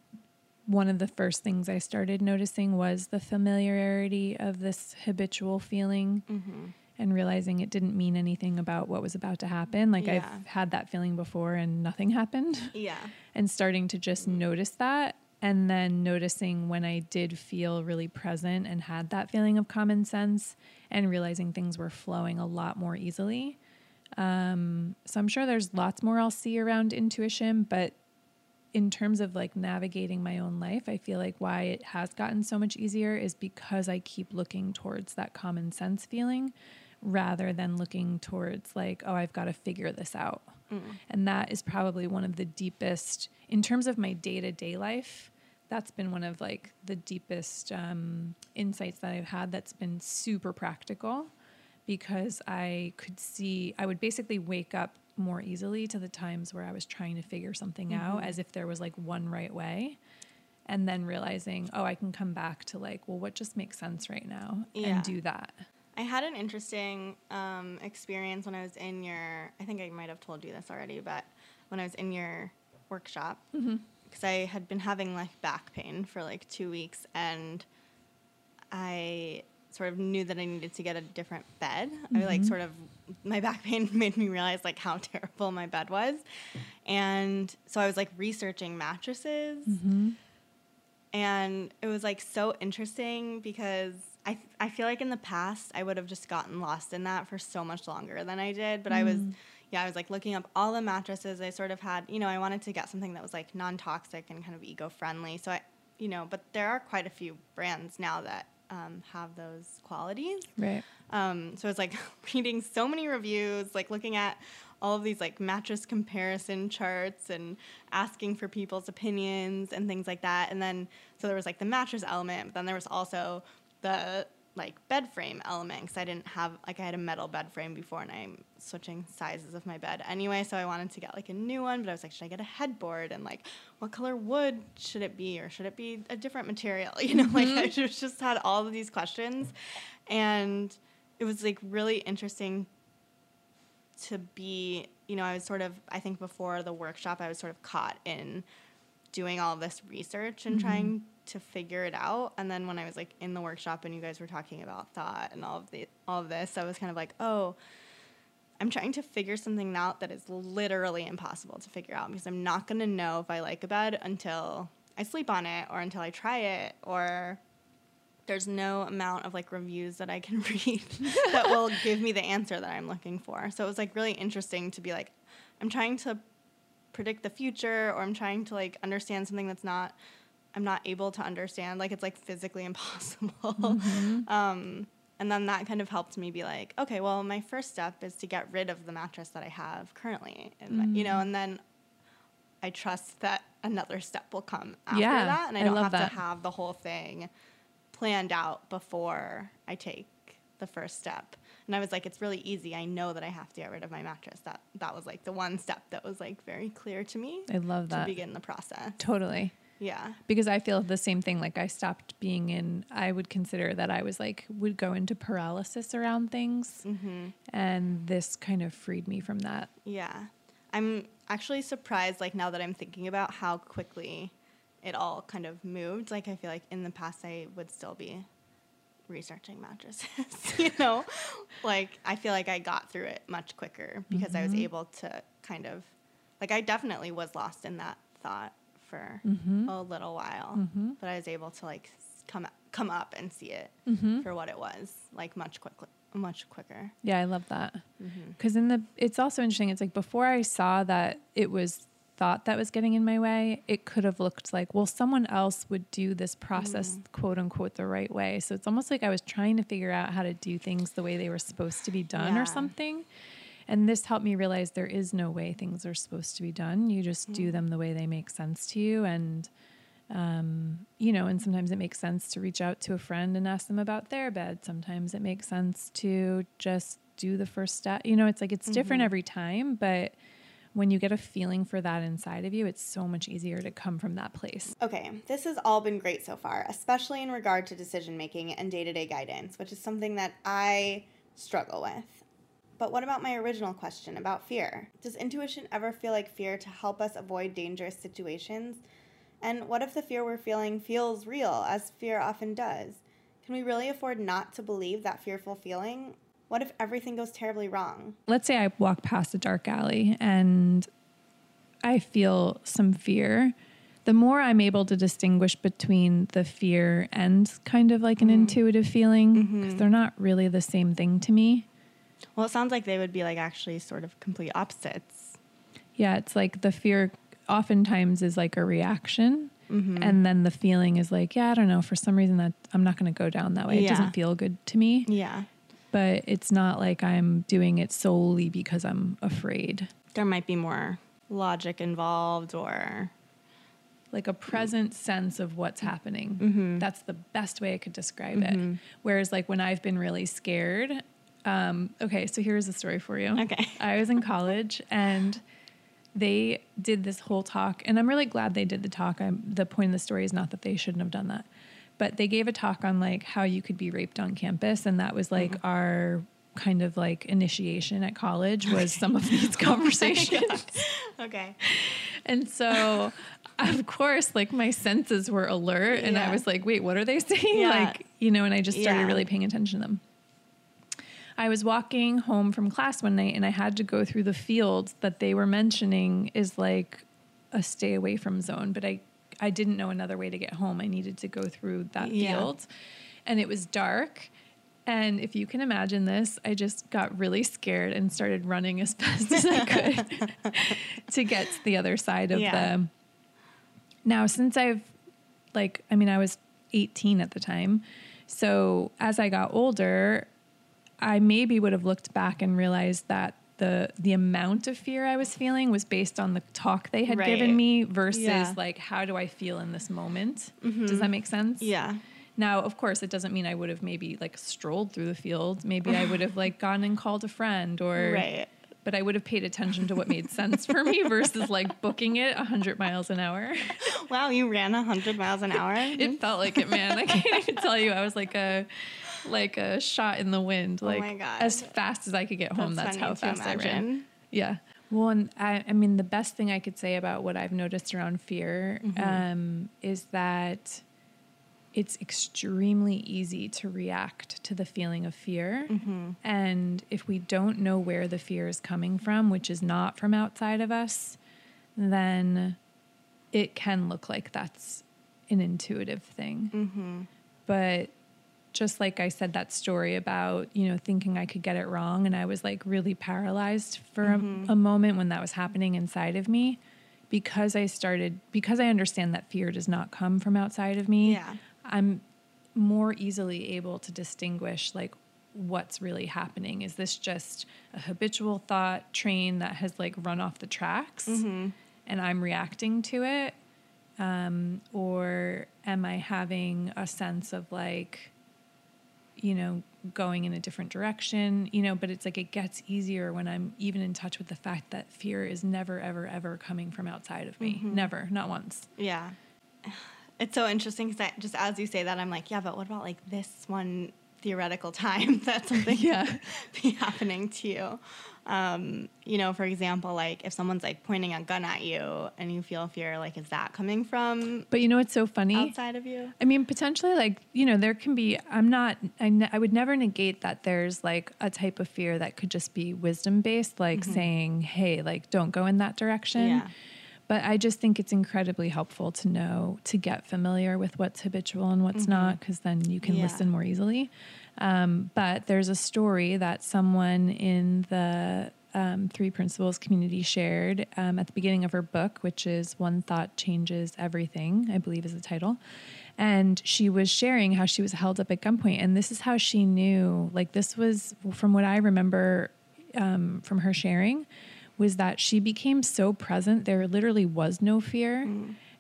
one of the first things I started noticing was the familiarity of this habitual feeling and realizing it didn't mean anything about what was about to happen. Like Yeah. I've had that feeling before and nothing happened yeah, [laughs] and starting to just notice that and then noticing when I did feel really present and had that feeling of common sense and realizing things were flowing a lot more easily. Um, so I'm sure there's lots more I'll see around intuition, but in terms of like navigating my own life, I feel like why it has gotten so much easier is because I keep looking towards that common sense feeling rather than looking towards like, oh, I've got to figure this out. And that is probably one of the deepest, in terms of my day to day life, that's been one of like the deepest um, insights that I've had that's been super practical because I could see, I would basically wake up more easily to the times where I was trying to figure something out as if there was like one right way. And then realizing, oh, I can come back to like, well, what just makes sense right now Yeah. and do that. I had an interesting um, experience when I was in your. I think I might have told you this already, but when I was in your workshop, mm-hmm. because I had been having like back pain for like two weeks, and I sort of knew that I needed to get a different bed. I like mm-hmm. sort of my back pain [laughs] made me realize like how terrible my bed was, and so I was like researching mattresses mm-hmm. and it was like so interesting because I I feel like in the past I would have just gotten lost in that for so much longer than I did. But I was yeah, I was like looking up all the mattresses. I sort of had you know, I wanted to get something that was like non toxic and kind of eco friendly. So I you know, but there are quite a few brands now that um, have those qualities. Right. Um, so it's like [laughs] reading so many reviews, like looking at all of these like mattress comparison charts and asking for people's opinions and things like that. And then so there was like the mattress element, but then there was also the like bed frame element because I didn't have like I had a metal bed frame before and I'm switching sizes of my bed anyway, so I wanted to get like a new one, but I was like, should I get a headboard? And like what color wood should it be? Or should it be a different material? [laughs] You know, like I mm-hmm. just just had all of these questions, and it was like really interesting to be you know i was sort of i think before the workshop i was sort of caught in doing all this research and mm-hmm. trying to figure it out and then when i was like in the workshop and you guys were talking about thought and all of the all of this i was kind of like oh i'm trying to figure something out that is literally impossible to figure out because i'm not going to know if i like a bed until i sleep on it or until i try it or there's no amount of like reviews that I can [laughs] read that will [laughs] give me the answer that I'm looking for. So it was like really interesting to be like, I'm trying to predict the future or I'm trying to like understand something that's not I'm not able to understand. Like it's like physically [laughs] impossible. Um, and then that kind of helped me be like, okay, well, my first step is to get rid of the mattress that I have currently, and my- you know, and then I trust that another step will come after Yeah, that, and I I don't love have that. to have the whole thing planned out before I take the first step. And I was like, it's really easy. I know that I have to get rid of my mattress. That that was like the one step that was like very clear to me I love that to begin the process. Totally. Yeah. Because I feel the same thing. Like I stopped being in, I would consider that I was like, would go into paralysis around things. Mm-hmm. And this kind of freed me from that. Yeah. I'm actually surprised, like, now that I'm thinking about how quickly it all kind of moved. Like, I feel like in the past, I would still be researching mattresses, [laughs] you know? Like, I feel like I got through it much quicker because I was able to kind of, like, I definitely was lost in that thought for a little while, but I was able to, like, come, come up and see it for what it was, like, much quickly. Much quicker. Yeah, I love that. Mm-hmm. Because in the, it's also interesting. It's like before I saw that it was thought that was getting in my way, it could have looked like, well, someone else would do this process, Mm. quote unquote, the right way. So it's almost like I was trying to figure out how to do things the way they were supposed to be done Yeah. or something. And this helped me realize there is no way things are supposed to be done. You just Mm. do them the way they make sense to you. And, um, you know, and sometimes it makes sense to reach out to a friend and ask them about their bed. Sometimes it makes sense to just do the first step. You know, it's like it's different every time, but when you get a feeling for that inside of you, it's so much easier to come from that place. Okay, this has all been great so far, especially in regard to decision making and day to day guidance, which is something that I struggle with. But what about my original question about fear? Does intuition ever feel like fear to help us avoid dangerous situations? And what if the fear we're feeling feels real, as fear often does? Can we really afford not to believe that fearful feeling? What if everything goes terribly wrong? Let's say I walk past a dark alley and I feel some fear. The more I'm able to distinguish between the fear and kind of like an mm. intuitive feeling, because mm-hmm. they're not really the same thing to me. Well, it sounds like they would be like actually sort of complete opposites. Yeah, it's like the fear oftentimes is like a reaction. And then the feeling is like, yeah, I don't know. For some reason, that I'm not going to go down that way. It doesn't feel good to me. Yeah. But it's not like I'm doing it solely because I'm afraid. There might be more logic involved or Like a present sense of what's happening. Mm-hmm. That's the best way I could describe it. Whereas, like when I've been really scared, um, okay, so here's a story for you. Okay. [laughs] I was in college and they did this whole talk, and I'm really glad they did the talk. I'm, the point of the story is not that they shouldn't have done that, but they gave a talk on like how you could be raped on campus, and that was like our kind of like initiation at college was some of these [laughs] conversations. okay. And so, of course, like my senses were alert, and I was like, wait, what are they saying? Yeah. Like, you know, and I just started Yeah. really paying attention to them. I was walking home from class one night and I had to go through the field that they were mentioning is like a stay away from zone, but I I didn't know another way to get home. I needed to go through that Yeah. field. and it was dark. And if you can imagine this, I just got really scared and started running as [laughs] fast as I could [laughs] to get to the other side of Yeah. the. Now, since I've, like, I mean, I was 18 at the time. So as I got older, I maybe would have looked back and realized that the the amount of fear I was feeling was based on the talk they had Right. given me versus Yeah. like how do I feel in this moment? Mm-hmm. Does that make sense? Yeah. Now, of course, it doesn't mean I would have maybe like strolled through the field. Maybe I would have like [sighs] gone and called a friend or Right. but I would have paid attention to what made sense for me versus like booking it 100 miles an hour. [laughs] Wow, you ran 100 miles an [laughs] hour? It felt like it, man. I can't even tell you. I was like a like a shot in the wind. Like Oh my God. as fast as I could get home, that's, funny how fast I ran. Yeah. Well, and I, I mean, the best thing I could say about what I've noticed around fear Mm-hmm. um, is that it's extremely easy to react to the feeling of fear. Mm-hmm. And if we don't know where the fear is coming from, which is not from outside of us, then it can look like that's an intuitive thing. Mm-hmm. But just like I said, that story about, you know, thinking I could get it wrong. And I was like really paralyzed for a, a moment when that was happening inside of me because I started, because I understand that fear does not come from outside of me. Yeah. I'm more easily able to distinguish like what's really happening. Is this just a habitual thought train that has like run off the tracks and I'm reacting to it? Um, or am I having a sense of like, you know, going in a different direction, you know, but it's like it gets easier when I'm even in touch with the fact that fear is never, ever, ever coming from outside of me. Mm-hmm. Never, not once. Yeah. [sighs] It's so interesting because just as you say that, I'm like, yeah, but what about like this one theoretical time [laughs] that something Yeah. [laughs] be happening to you? Um, you know, for example, like if someone's like pointing a gun at you and you feel fear, like is that coming from But you know it's so funny? outside of you? I mean, potentially, like, you know, there can be, I'm not, I, ne- I would never negate that there's like a type of fear that could just be wisdom based, like saying, hey, like, don't go in that direction. Yeah. But I just think it's incredibly helpful to know, to get familiar with what's habitual and what's not, because then you can Yeah. listen more easily. Um, but there's a story that someone in the um, Three Principles community shared um, at the beginning of her book, which is One Thought Changes Everything, I believe is the title. And she was sharing how she was held up at gunpoint. And this is how she knew, like, this was from what I remember um, from her sharing, was that she became so present, there literally was no fear.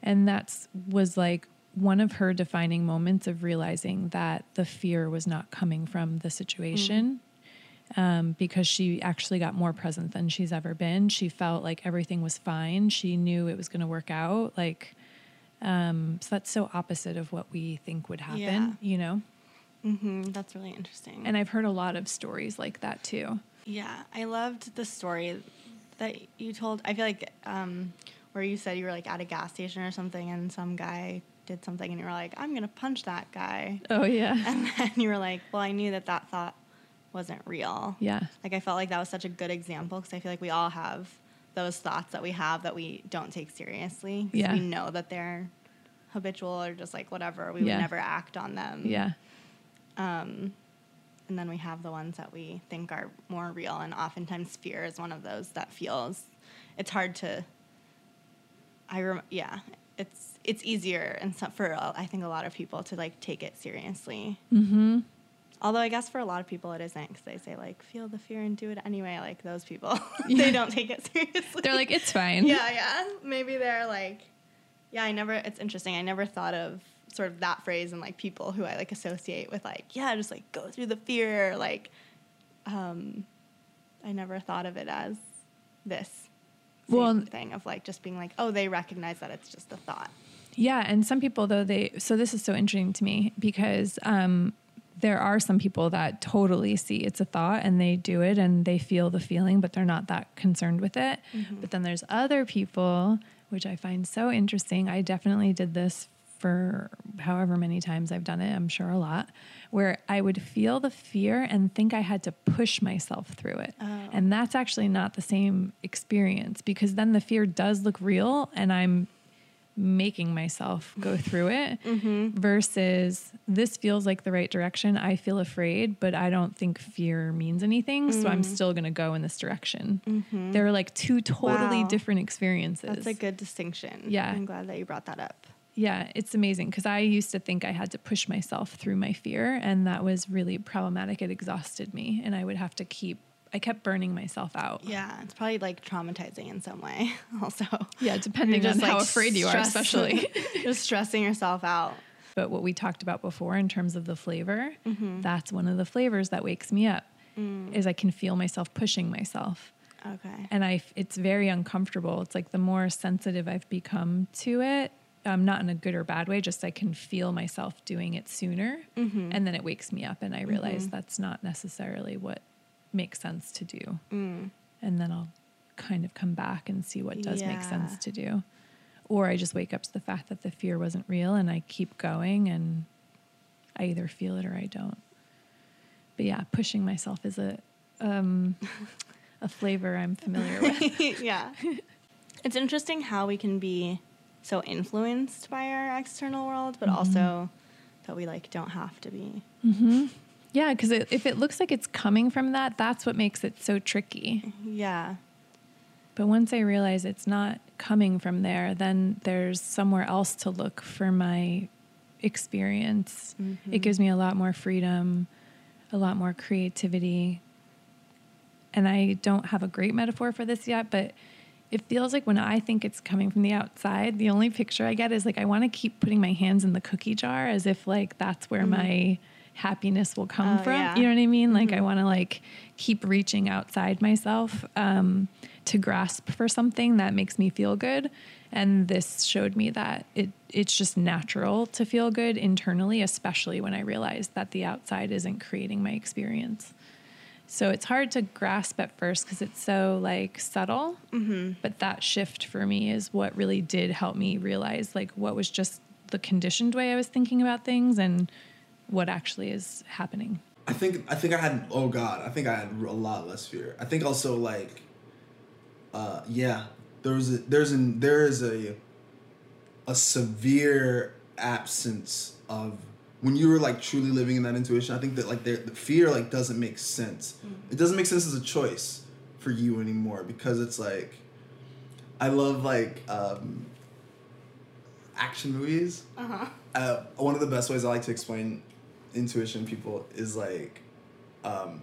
And that's was like one of her defining moments of realizing that the fear was not coming from the situation um, because she actually got more present than she's ever been. She felt like everything was fine. She knew it was going to work out. Like, um, so that's so opposite of what we think would happen, Yeah. you know? hmm That's really interesting. And I've heard a lot of stories like that too. Yeah, I loved the story that you told. I feel like um, where you said you were like at a gas station or something, and some guy did something, and you were like, "I'm gonna punch that guy," Oh, yeah. [laughs] and then you were like, "Well, I knew that that thought wasn't real." Yeah. Like I felt like that was such a good example because I feel like we all have those thoughts that we have that we don't take seriously. Yeah. we know that they're habitual or just like whatever. We Yeah. would never act on them. Yeah. Um, and then we have the ones that we think are more real, and oftentimes fear is one of those that feels. It's hard to. I rem- yeah, it's it's easier and so for I think a lot of people to like take it seriously. Mm-hmm. Although I guess for a lot of people it isn't because they say like feel the fear and do it anyway. Like those people, [laughs] [laughs] Yeah. they don't take it seriously. They're like, it's fine. yeah, yeah. Maybe they're like, yeah. I never. It's interesting. I never thought of sort of that phrase and like people who I like associate with like, yeah, just like go through the fear. Like, um, I never thought of it as this Well- thing of like just being like, oh, they recognize that it's just a thought. Yeah, and some people though they so this is so interesting to me because um there are some people that totally see it's a thought and they do it and they feel the feeling but they're not that concerned with it. But then there's other people which I find so interesting. I definitely did this for however many times I've done it, I'm sure a lot, where I would feel the fear and think I had to push myself through it. Oh. And that's actually not the same experience because then the fear does look real and I'm making myself go through it mm-hmm. versus this feels like the right direction. I feel afraid, but I don't think fear means anything. So I'm mm. still going to go in this direction. Mm-hmm. They're like two totally Wow. different experiences. That's a good distinction. Yeah. I'm glad that you brought that up. Yeah, it's amazing because I used to think I had to push myself through my fear, and that was really problematic. It exhausted me, and I would have to keep, I kept burning myself out. Yeah, it's probably like traumatizing in some way, [laughs] also. Yeah, depending on just, how afraid you are, stress- especially. [laughs] just stressing yourself out. but what we talked about before in terms of the flavor, Mm-hmm. that's one of the flavors that wakes me up. Mm. Is I can feel myself pushing myself, Okay. and I, it's very uncomfortable. It's like the more sensitive I've become to it, um, not in a good or bad way, just I can feel myself doing it sooner, Mm-hmm. and then it wakes me up, and I realize that's not necessarily what makes sense to do. Mm. And then I'll kind of come back and see what does make sense to do. Or I just wake up to the fact that the fear wasn't real and I keep going and I either feel it or I don't. But yeah, pushing myself is a um, [laughs] a flavor I'm familiar with. [laughs] yeah. [laughs] It's interesting how we can be so influenced by our external world, but mm-hmm. also that we like don't have to be. Mm-hmm. Yeah, because it, if it looks like it's coming from that, that's what makes it so tricky. Yeah. But once I realize it's not coming from there, then there's somewhere else to look for my experience. It mm-hmm. gives me a lot more freedom, a lot more creativity. And I don't have a great metaphor for this yet, but it feels like when I think it's coming from the outside, the only picture I get is like I want to keep putting my hands in the cookie jar as if like that's where my happiness will come Oh, from. yeah. You know what I mean? Like I want to like keep reaching outside myself um, to grasp for something that makes me feel good. And this showed me that it it's just natural to feel good internally, especially when I realized that the outside isn't creating my experience. So it's hard to grasp at first because it's so like subtle. But that shift for me is what really did help me realize like what was just the conditioned way I was thinking about things and what actually is happening. I think I think I had oh god I think I had a lot less fear. I think also like, uh yeah there was a there's an there is a a severe absence of when you were like truly living in that intuition. I think that like the fear like doesn't make sense. It doesn't make sense as a choice for you anymore because it's like I love like um action movies Uh-huh. uh, one of the best ways I like to explain intuition people is like, um,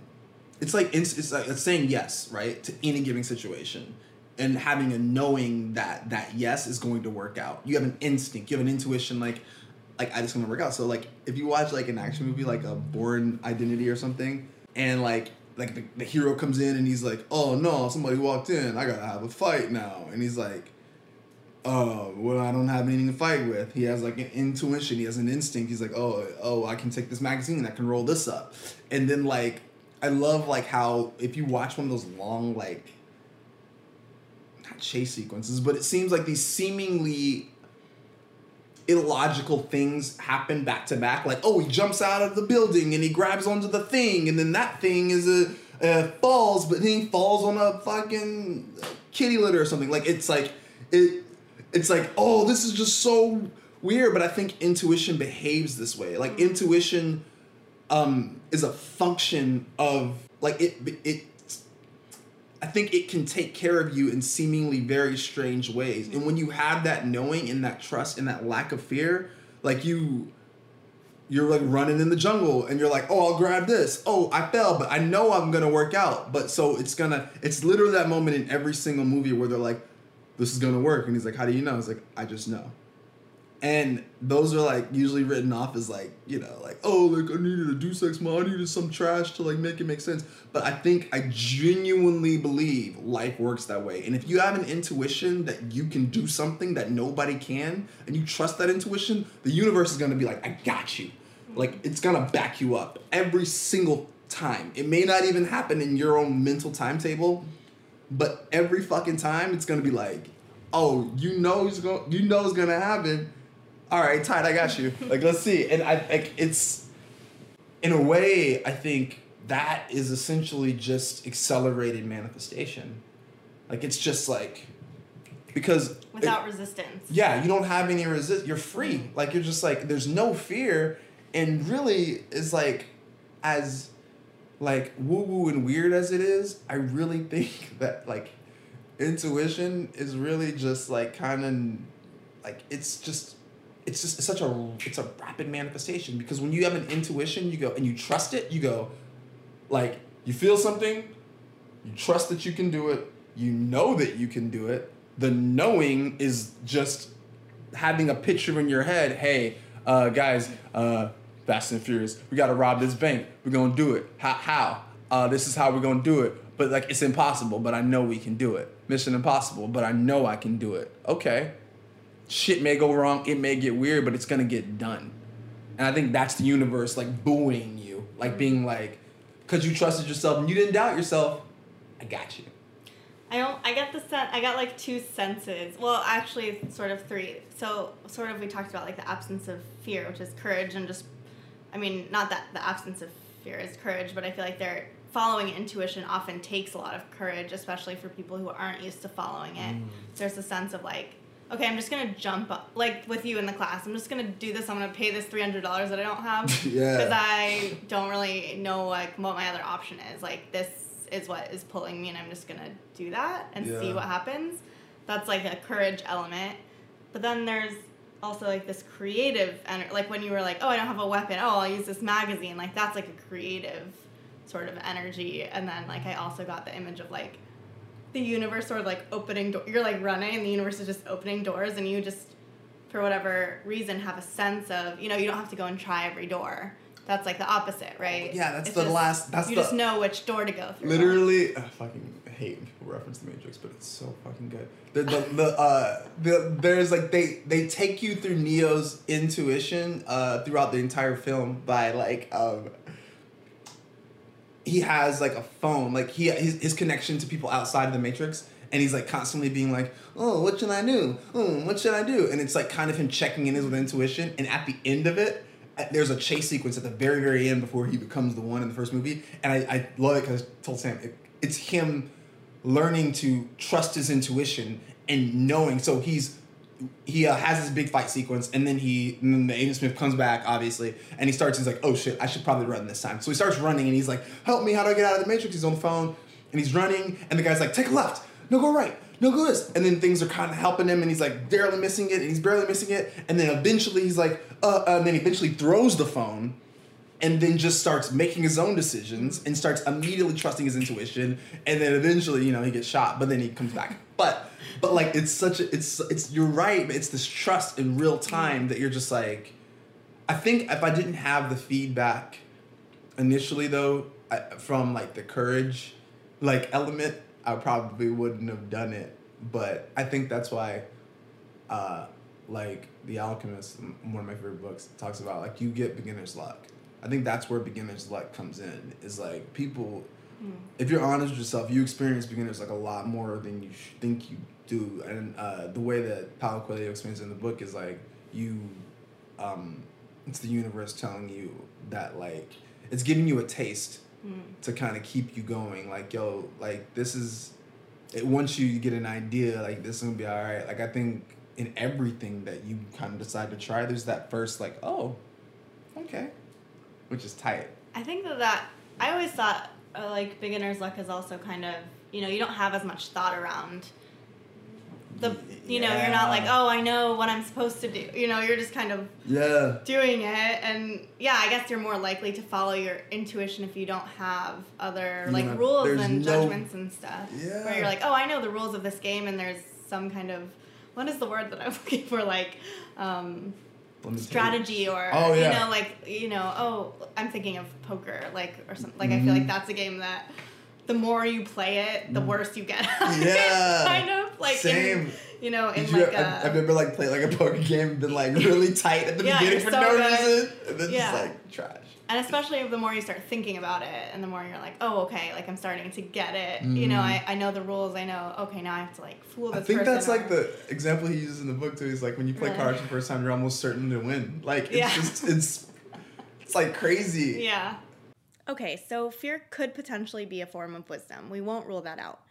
it's like it's, it's like it's saying yes, right, to any given situation, and having a knowing that that yes is going to work out. You have an instinct, you have an intuition, like, like I just going to work out. So like, if you watch like an action movie, like a Bourne Identity or something, and like like the, the hero comes in and he's like, oh no, somebody walked in, I gotta have a fight now, and he's like oh well i don't have anything to fight with. He has like an intuition. He has an instinct. He's like oh oh i can take this magazine. I can roll this up. And then like i love like how if you watch one of those long like chase sequences but it seems like these seemingly illogical things happen back to back like oh he jumps out of the building and he grabs onto the thing and then that thing is a uh, falls but then he falls on a fucking kitty litter or something. Like it's like it it's like oh this is just so weird but i think intuition behaves this way. Like intuition um is a function of like it it I think it can take care of you in seemingly very strange ways. And when you have that knowing and that trust and that lack of fear, like you you're like running in the jungle and you're like, "Oh, I'll grab this. Oh, I fell, but I know I'm going to work out." But so it's going to it's literally that moment in every single movie where they're like, "This is going to work." And he's like, "How do you know?" It's like, "I just know." And those are like usually written off as like, you know, like, oh, like I needed a Deus Ex Machina, I needed some trash to like make it make sense. But I think I genuinely believe life works that way. And if you have an intuition that you can do something that nobody can, and you trust that intuition, the universe is gonna be like, I got you. Like it's gonna back you up every single time. It may not even happen in your own mental timetable, but every fucking time it's gonna be like, oh, you know it's gonna you know it's gonna happen. All right, tight, I got you. Like let's see. And I like it's in a way, I think that is essentially just accelerated manifestation. Like it's just like because Without it- resistance. yeah, you don't have any resist. You're free. Mm-hmm. Like you're just like there's no fear, and really is like as like woo woo and weird as it is. I really [laughs] think that like intuition is really just like kind of like it's just it's just it's such a it's a rapid manifestation because when you have an intuition you go and you trust it you go like you feel something you trust that you can do it you know that you can do it the knowing is just having a picture in your head hey uh, guys uh, fast and furious we gotta rob this bank we're gonna do it. How, how? Uh, this is how we're gonna do it. But like it's impossible but i know we can do it. Mission impossible but i know i can do it. Okay shit may go wrong it may get weird but it's gonna get done and i think that's the universe like buoying you like being like because you trusted yourself and you didn't doubt yourself i got you I don't. I got the sen- I got like two senses. Well, actually, sort of three. So, sort of, we talked about like the absence of fear, which is courage, and just, I mean, not that the absence of fear is courage, but I feel like they're following intuition often takes a lot of courage, especially for people who aren't used to following it. So there's a sense of like, okay, I'm just gonna jump up, like with you in the class. I'm just gonna do this. I'm gonna pay this three hundred dollars that I don't have [laughs] Yeah. because I don't really know like what my other option is. Like this is what is pulling me, and I'm just gonna do that and see what happens. That's like a courage element. But then there's also like this creative ener- like when you were like, oh, I don't have a weapon. Oh, I'll use this magazine. Like that's like a creative sort of energy. And then like I also got the image of like the universe sort of like opening door. You're like running, and the universe is just opening doors, and you just for whatever reason have a sense of you know you don't have to go and try every door. That's like the opposite, right? Yeah, that's It's the just- last- that's you the- just know which door to go through. Literally, I fucking hate when people reference the Matrix, but it's so fucking good. The the, the uh the there's like they they take you through Neo's intuition uh throughout the entire film by like um he has like a phone like he his, his connection to people outside of the Matrix. And he's like constantly being like, "Oh, what should I do? Oh, what should I do?" And it's like kind of him checking in his with intuition. And at the end of it, uh, there's a chase sequence at the very, very end before he becomes the one in the first movie. And I, I love it because told Sam it, it's him learning to trust his intuition and knowing. So he's he uh, has this big fight sequence, and then he and then the Agent Smith comes back, obviously, and he starts. He's like, "Oh shit, I should probably run this time." So he starts running, and he's like, "Help me! How do I get out of the Matrix?" He's on the phone, and he's running, and the guy's like, "Take a left, no go right, no go this," and then things are kind of helping him, and he's like barely missing it, and he's barely missing it, and then eventually he's like, uh, uh, and then eventually throws the phone, and then just starts making his own decisions and starts immediately trusting his intuition and then eventually you know he gets shot but then he comes back but but like it's such a it's it's you're right it's this trust in real time that you're just like i think if i didn't have the feedback initially though I, from like the courage like element i probably wouldn't have done it. But i think that's why uh like the alchemist one of my favorite books talks about like you get beginner's luck. I think that's where beginner's luck comes in is like people if you're honest with yourself you experience beginners like a lot more than you sh- think you do. And uh, the way that Paulo Coelho explains it in the book is like you um, it's the universe telling you that like it's giving you a taste to kind of keep you going. Like yo like this is it once you get an idea like this is gonna be all right like i think in everything that you kind of decide to try there's that first like oh okay which is tight. I think that that I always thought like beginner's luck is also kind of you know you don't have as much thought around the you know you're not like oh I know what I'm supposed to do you know you're just kind of yeah doing it and yeah I guess you're more likely to follow your intuition if you don't have other like Yeah, rules and no- judgments and stuff Yeah. where you're like oh I know the rules of this game and there's some kind of what is the word that I'm [laughs] looking for like um. Strategy or Oh, yeah. you know like you know oh i'm thinking of poker like or something like i feel like Mhm. that's a game that the more you play it the worse you get [laughs] Yeah. kind of like Same. in, you know in Did you, like I, a I've never like played like a poker game and been like really tight at the Yeah, beginning for so no good. reason and then Yeah. just like trash and especially the more you start thinking about it and the more you're like oh okay like i'm starting to get it you know Mhm. I, I know the rules i know okay now i have to like fool this I think person that's like the example he uses in the book too. Is like when you play Really? cards for the first time, you're almost certain to win. Like it's Yeah. just it's it's like crazy. Yeah. Okay, so fear could potentially be a form of wisdom. We won't rule that out.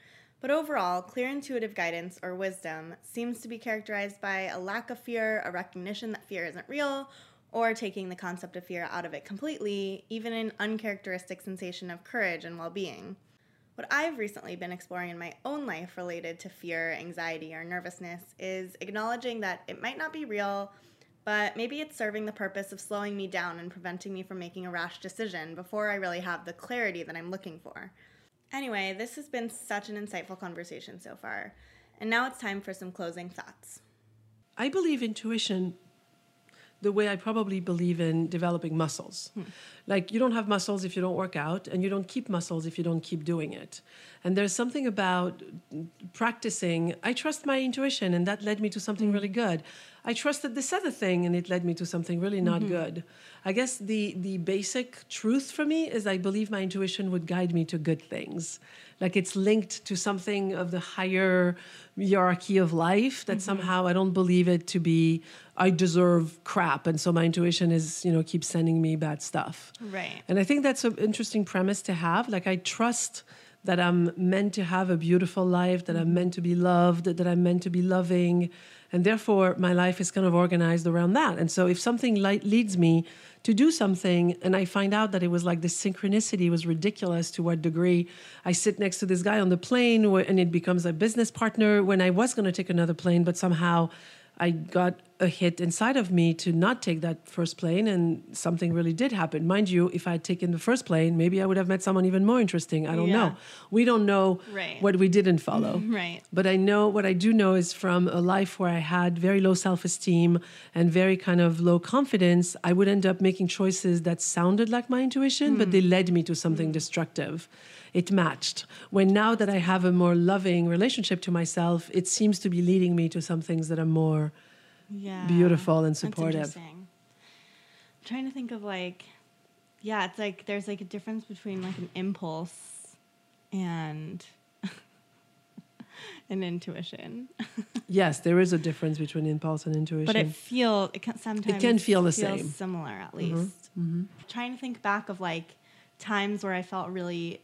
But overall, clear intuitive guidance or wisdom seems to be characterized by a lack of fear, a recognition that fear isn't real, or taking the concept of fear out of it completely, even an uncharacteristic sensation of courage and well being. What I've recently been exploring in my own life related to fear, anxiety, or nervousness is acknowledging that it might not be real, but maybe it's serving the purpose of slowing me down and preventing me from making a rash decision before I really have the clarity that I'm looking for. Anyway, this has been such an insightful conversation so far, and now it's time for some closing thoughts. I believe intuition the way I probably believe in developing muscles. Hmm. Like you don't have muscles if you don't work out, and you don't keep muscles if you don't keep doing it. And there's something about practicing. I trust my intuition, and that led me to something really good. I trusted this other thing, and it led me to something really not mm-hmm. good. I guess the the basic truth for me is I believe my intuition would guide me to good things like it's linked to something of the higher hierarchy of life that mm-hmm. somehow I don't believe it to be I deserve crap and so my intuition is you know keeps sending me bad stuff. Right. And I think that's an interesting premise to have like I trust that I'm meant to have a beautiful life, that I'm meant to be loved, that I'm meant to be loving. And therefore, my life is kind of organized around that. And so, if something light leads me to do something and I find out that it was like the synchronicity was ridiculous to what degree I sit next to this guy on the plane and it becomes a business partner when I was going to take another plane, but somehow I got a hit inside of me to not take that first plane, and something really did happen. Mind you, if I had taken the first plane, maybe I would have met someone even more interesting. I don't yeah. know. We don't know right. what we didn't follow. [laughs] Right. But I know what I do know is from a life where I had very low self esteem and very kind of low confidence, I would end up making choices that sounded like my intuition, mm. but they led me to something mm. destructive it matched. When now that I have a more loving relationship to myself, it seems to be leading me to some things that are more yeah, beautiful and supportive. I'm trying to think of like, yeah, it's like there's like a difference between like an impulse and [laughs] an intuition. [laughs] yes, there is a difference between impulse and intuition. But it feel it can sometimes it can feel the same, similar at mm-hmm. least. Mm-hmm. Mm-hmm. Trying to think back of like times where I felt really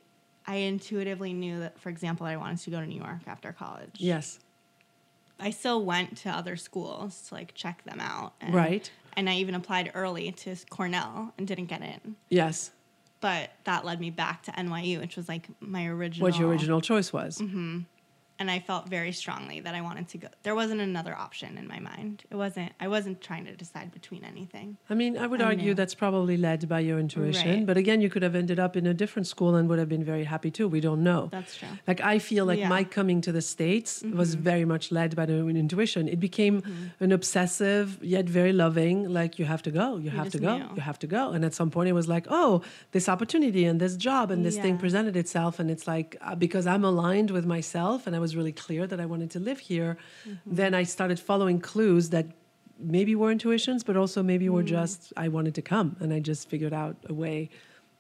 I intuitively knew that, for example, I wanted to go to New York after college. Yes. I still went to other schools to like check them out. And, right. And I even applied early to Cornell and didn't get in. Yes. But that led me back to NYU, which was like my original. What your original choice was. Mm-hmm and I felt very strongly that I wanted to go. There wasn't another option in my mind. It wasn't. I wasn't trying to decide between anything. I mean, I would I argue knew. that's probably led by your intuition. Right. But again, you could have ended up in a different school and would have been very happy too. We don't know. That's true. Like I feel like yeah. my coming to the states mm-hmm. was very much led by the intuition. It became mm-hmm. an obsessive yet very loving. Like you have to go. You, you have to go. Knew. You have to go. And at some point, it was like, oh, this opportunity and this job and this yeah. thing presented itself, and it's like uh, because I'm aligned with myself and I was really clear that I wanted to live here, mm-hmm. then I started following clues that maybe were intuitions, but also maybe mm. were just I wanted to come, and I just figured out a way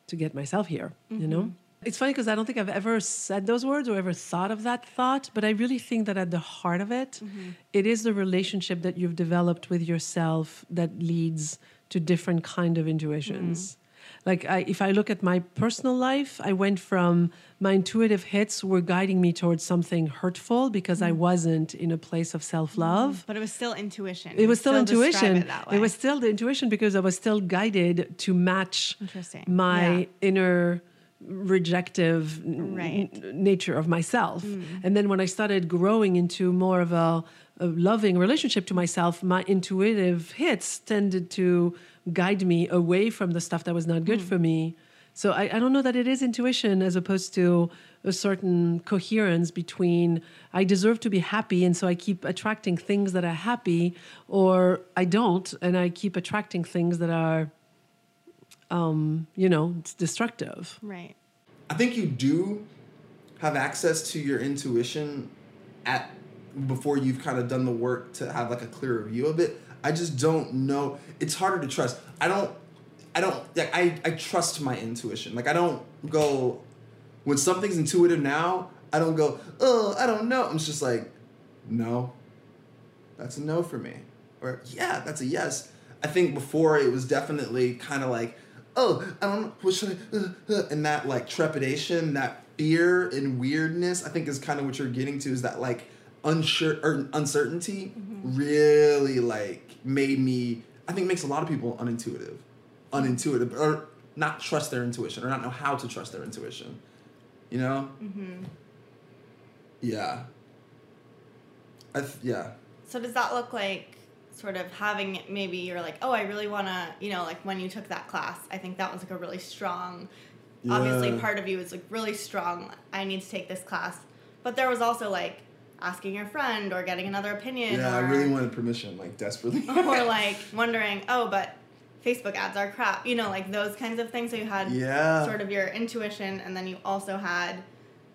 to get myself here. Mm-hmm. You know. Mm-hmm. It's funny because I don't think I've ever said those words or ever thought of that thought, but I really think that at the heart of it, mm-hmm. it is the relationship that you've developed with yourself that leads to different kind of intuitions. Mm like I, if I look at my personal life, I went from my intuitive hits were guiding me towards something hurtful because mm. I wasn't in a place of self love. Mm. But it was still intuition. It was still, still intuition. It, it, was still the intuition because I was still guided to match my yeah. inner rejective right. n- nature of myself. Mm. And then when I started growing into more of a, a loving relationship to myself, my intuitive hits tended to guide me away from the stuff that was not good mm. for me. So I, I don't know that it is intuition as opposed to a certain coherence between I deserve to be happy and so I keep attracting things that are happy, or I don't and I keep attracting things that are, um, you know, destructive. Right. I think you do have access to your intuition at before you've kind of done the work to have like a clearer view of it. I just don't know. It's harder to trust. I don't. I don't. Like I. I trust my intuition. Like I don't go when something's intuitive now. I don't go. Oh, I don't know. I'm just like, no. That's a no for me. Or yeah, that's a yes. I think before it was definitely kind of like, oh, I don't know, what should I, uh, uh, and that like trepidation, that fear and weirdness, I think is kind of what you're getting to is that like unsure or uncertainty really like made me, I think makes a lot of people unintuitive, unintuitive, or not trust their intuition or not know how to trust their intuition, you know? Mm-hmm. Yeah. I th- yeah. So does that look like sort of having maybe you're like, oh, I really want to, you know, like when you took that class, I think that was like a really strong. Obviously, part of you is like really strong. I need to take this class, but there was also like asking your friend or getting another opinion. Yeah, I really wanted permission, like desperately. [laughs] or [laughs] like wondering, oh, but Facebook ads are crap. You know, like those kinds of things. So you had Yeah. sort of your intuition, and then you also had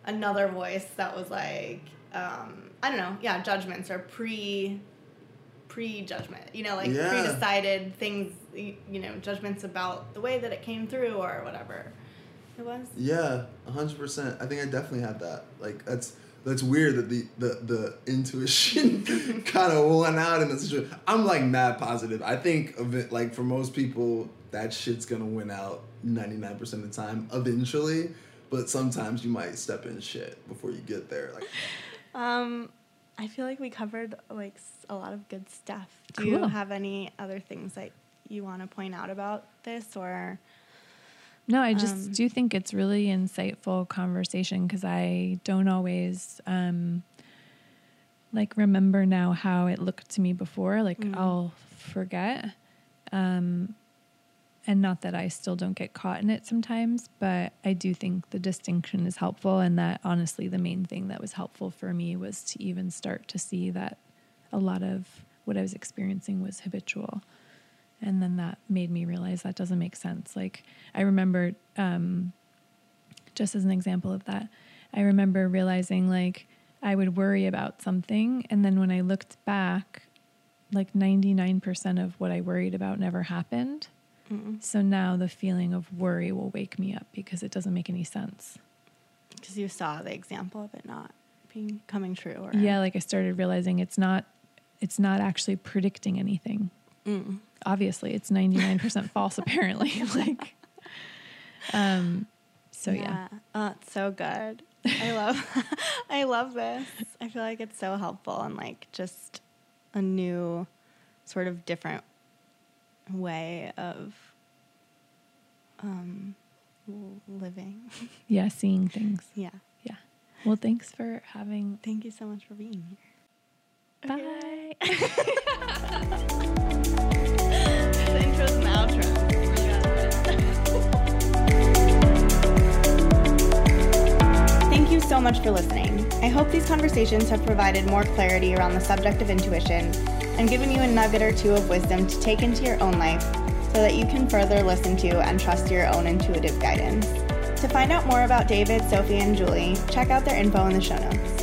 another voice that was like, um, I don't know, yeah, judgments or pre pre-judgment. You know, like Yeah. pre-decided things. You, know, judgments about the way that it came through or whatever it was. Yeah, hundred percent. I think I definitely had that. Like that's that's weird that the the the intuition [laughs] kind of won out in this situation. I'm like mad positive. I think of it like for most people that shit's gonna win out 99 percent of the time eventually. But sometimes you might step in shit before you get there. Like [sighs] Um, I feel like we covered like a lot of good stuff. Do you have any other things that you want to point out about this or? No, I just Um, do think it's really insightful conversation because I don't always um, like remember now how it looked to me before. Like Mm. I'll forget, um, and not that I still don't get caught in it sometimes, but I do think the distinction is helpful, and that honestly, the main thing that was helpful for me was to even start to see that a lot of what I was experiencing was habitual and then that made me realize that doesn't make sense. Like i remember um, just as an example of that i remember realizing like i would worry about something. And then when i looked back like 99% of what i worried about never happened. So now the feeling of worry will wake me up because it doesn't make any sense. Because you saw the example of it not being coming true. Or yeah like i started realizing it's not it's not actually predicting anything. Mm. Obviously it's 99% false [laughs] apparently [laughs] like um so yeah. Oh, it's so good. I love, [laughs] I love this. I feel like it's so helpful and like just a new, sort of different way of um, living. yeah seeing things yeah. yeah well thanks for having Thank you so much for being here. bye the Thank you so much for listening. I hope these conversations have provided more clarity around the subject of intuition and given you a nugget or two of wisdom to take into your own life so that you can further listen to and trust your own intuitive guidance. To find out more about David, Sophie, and Julie, check out their info in the show notes.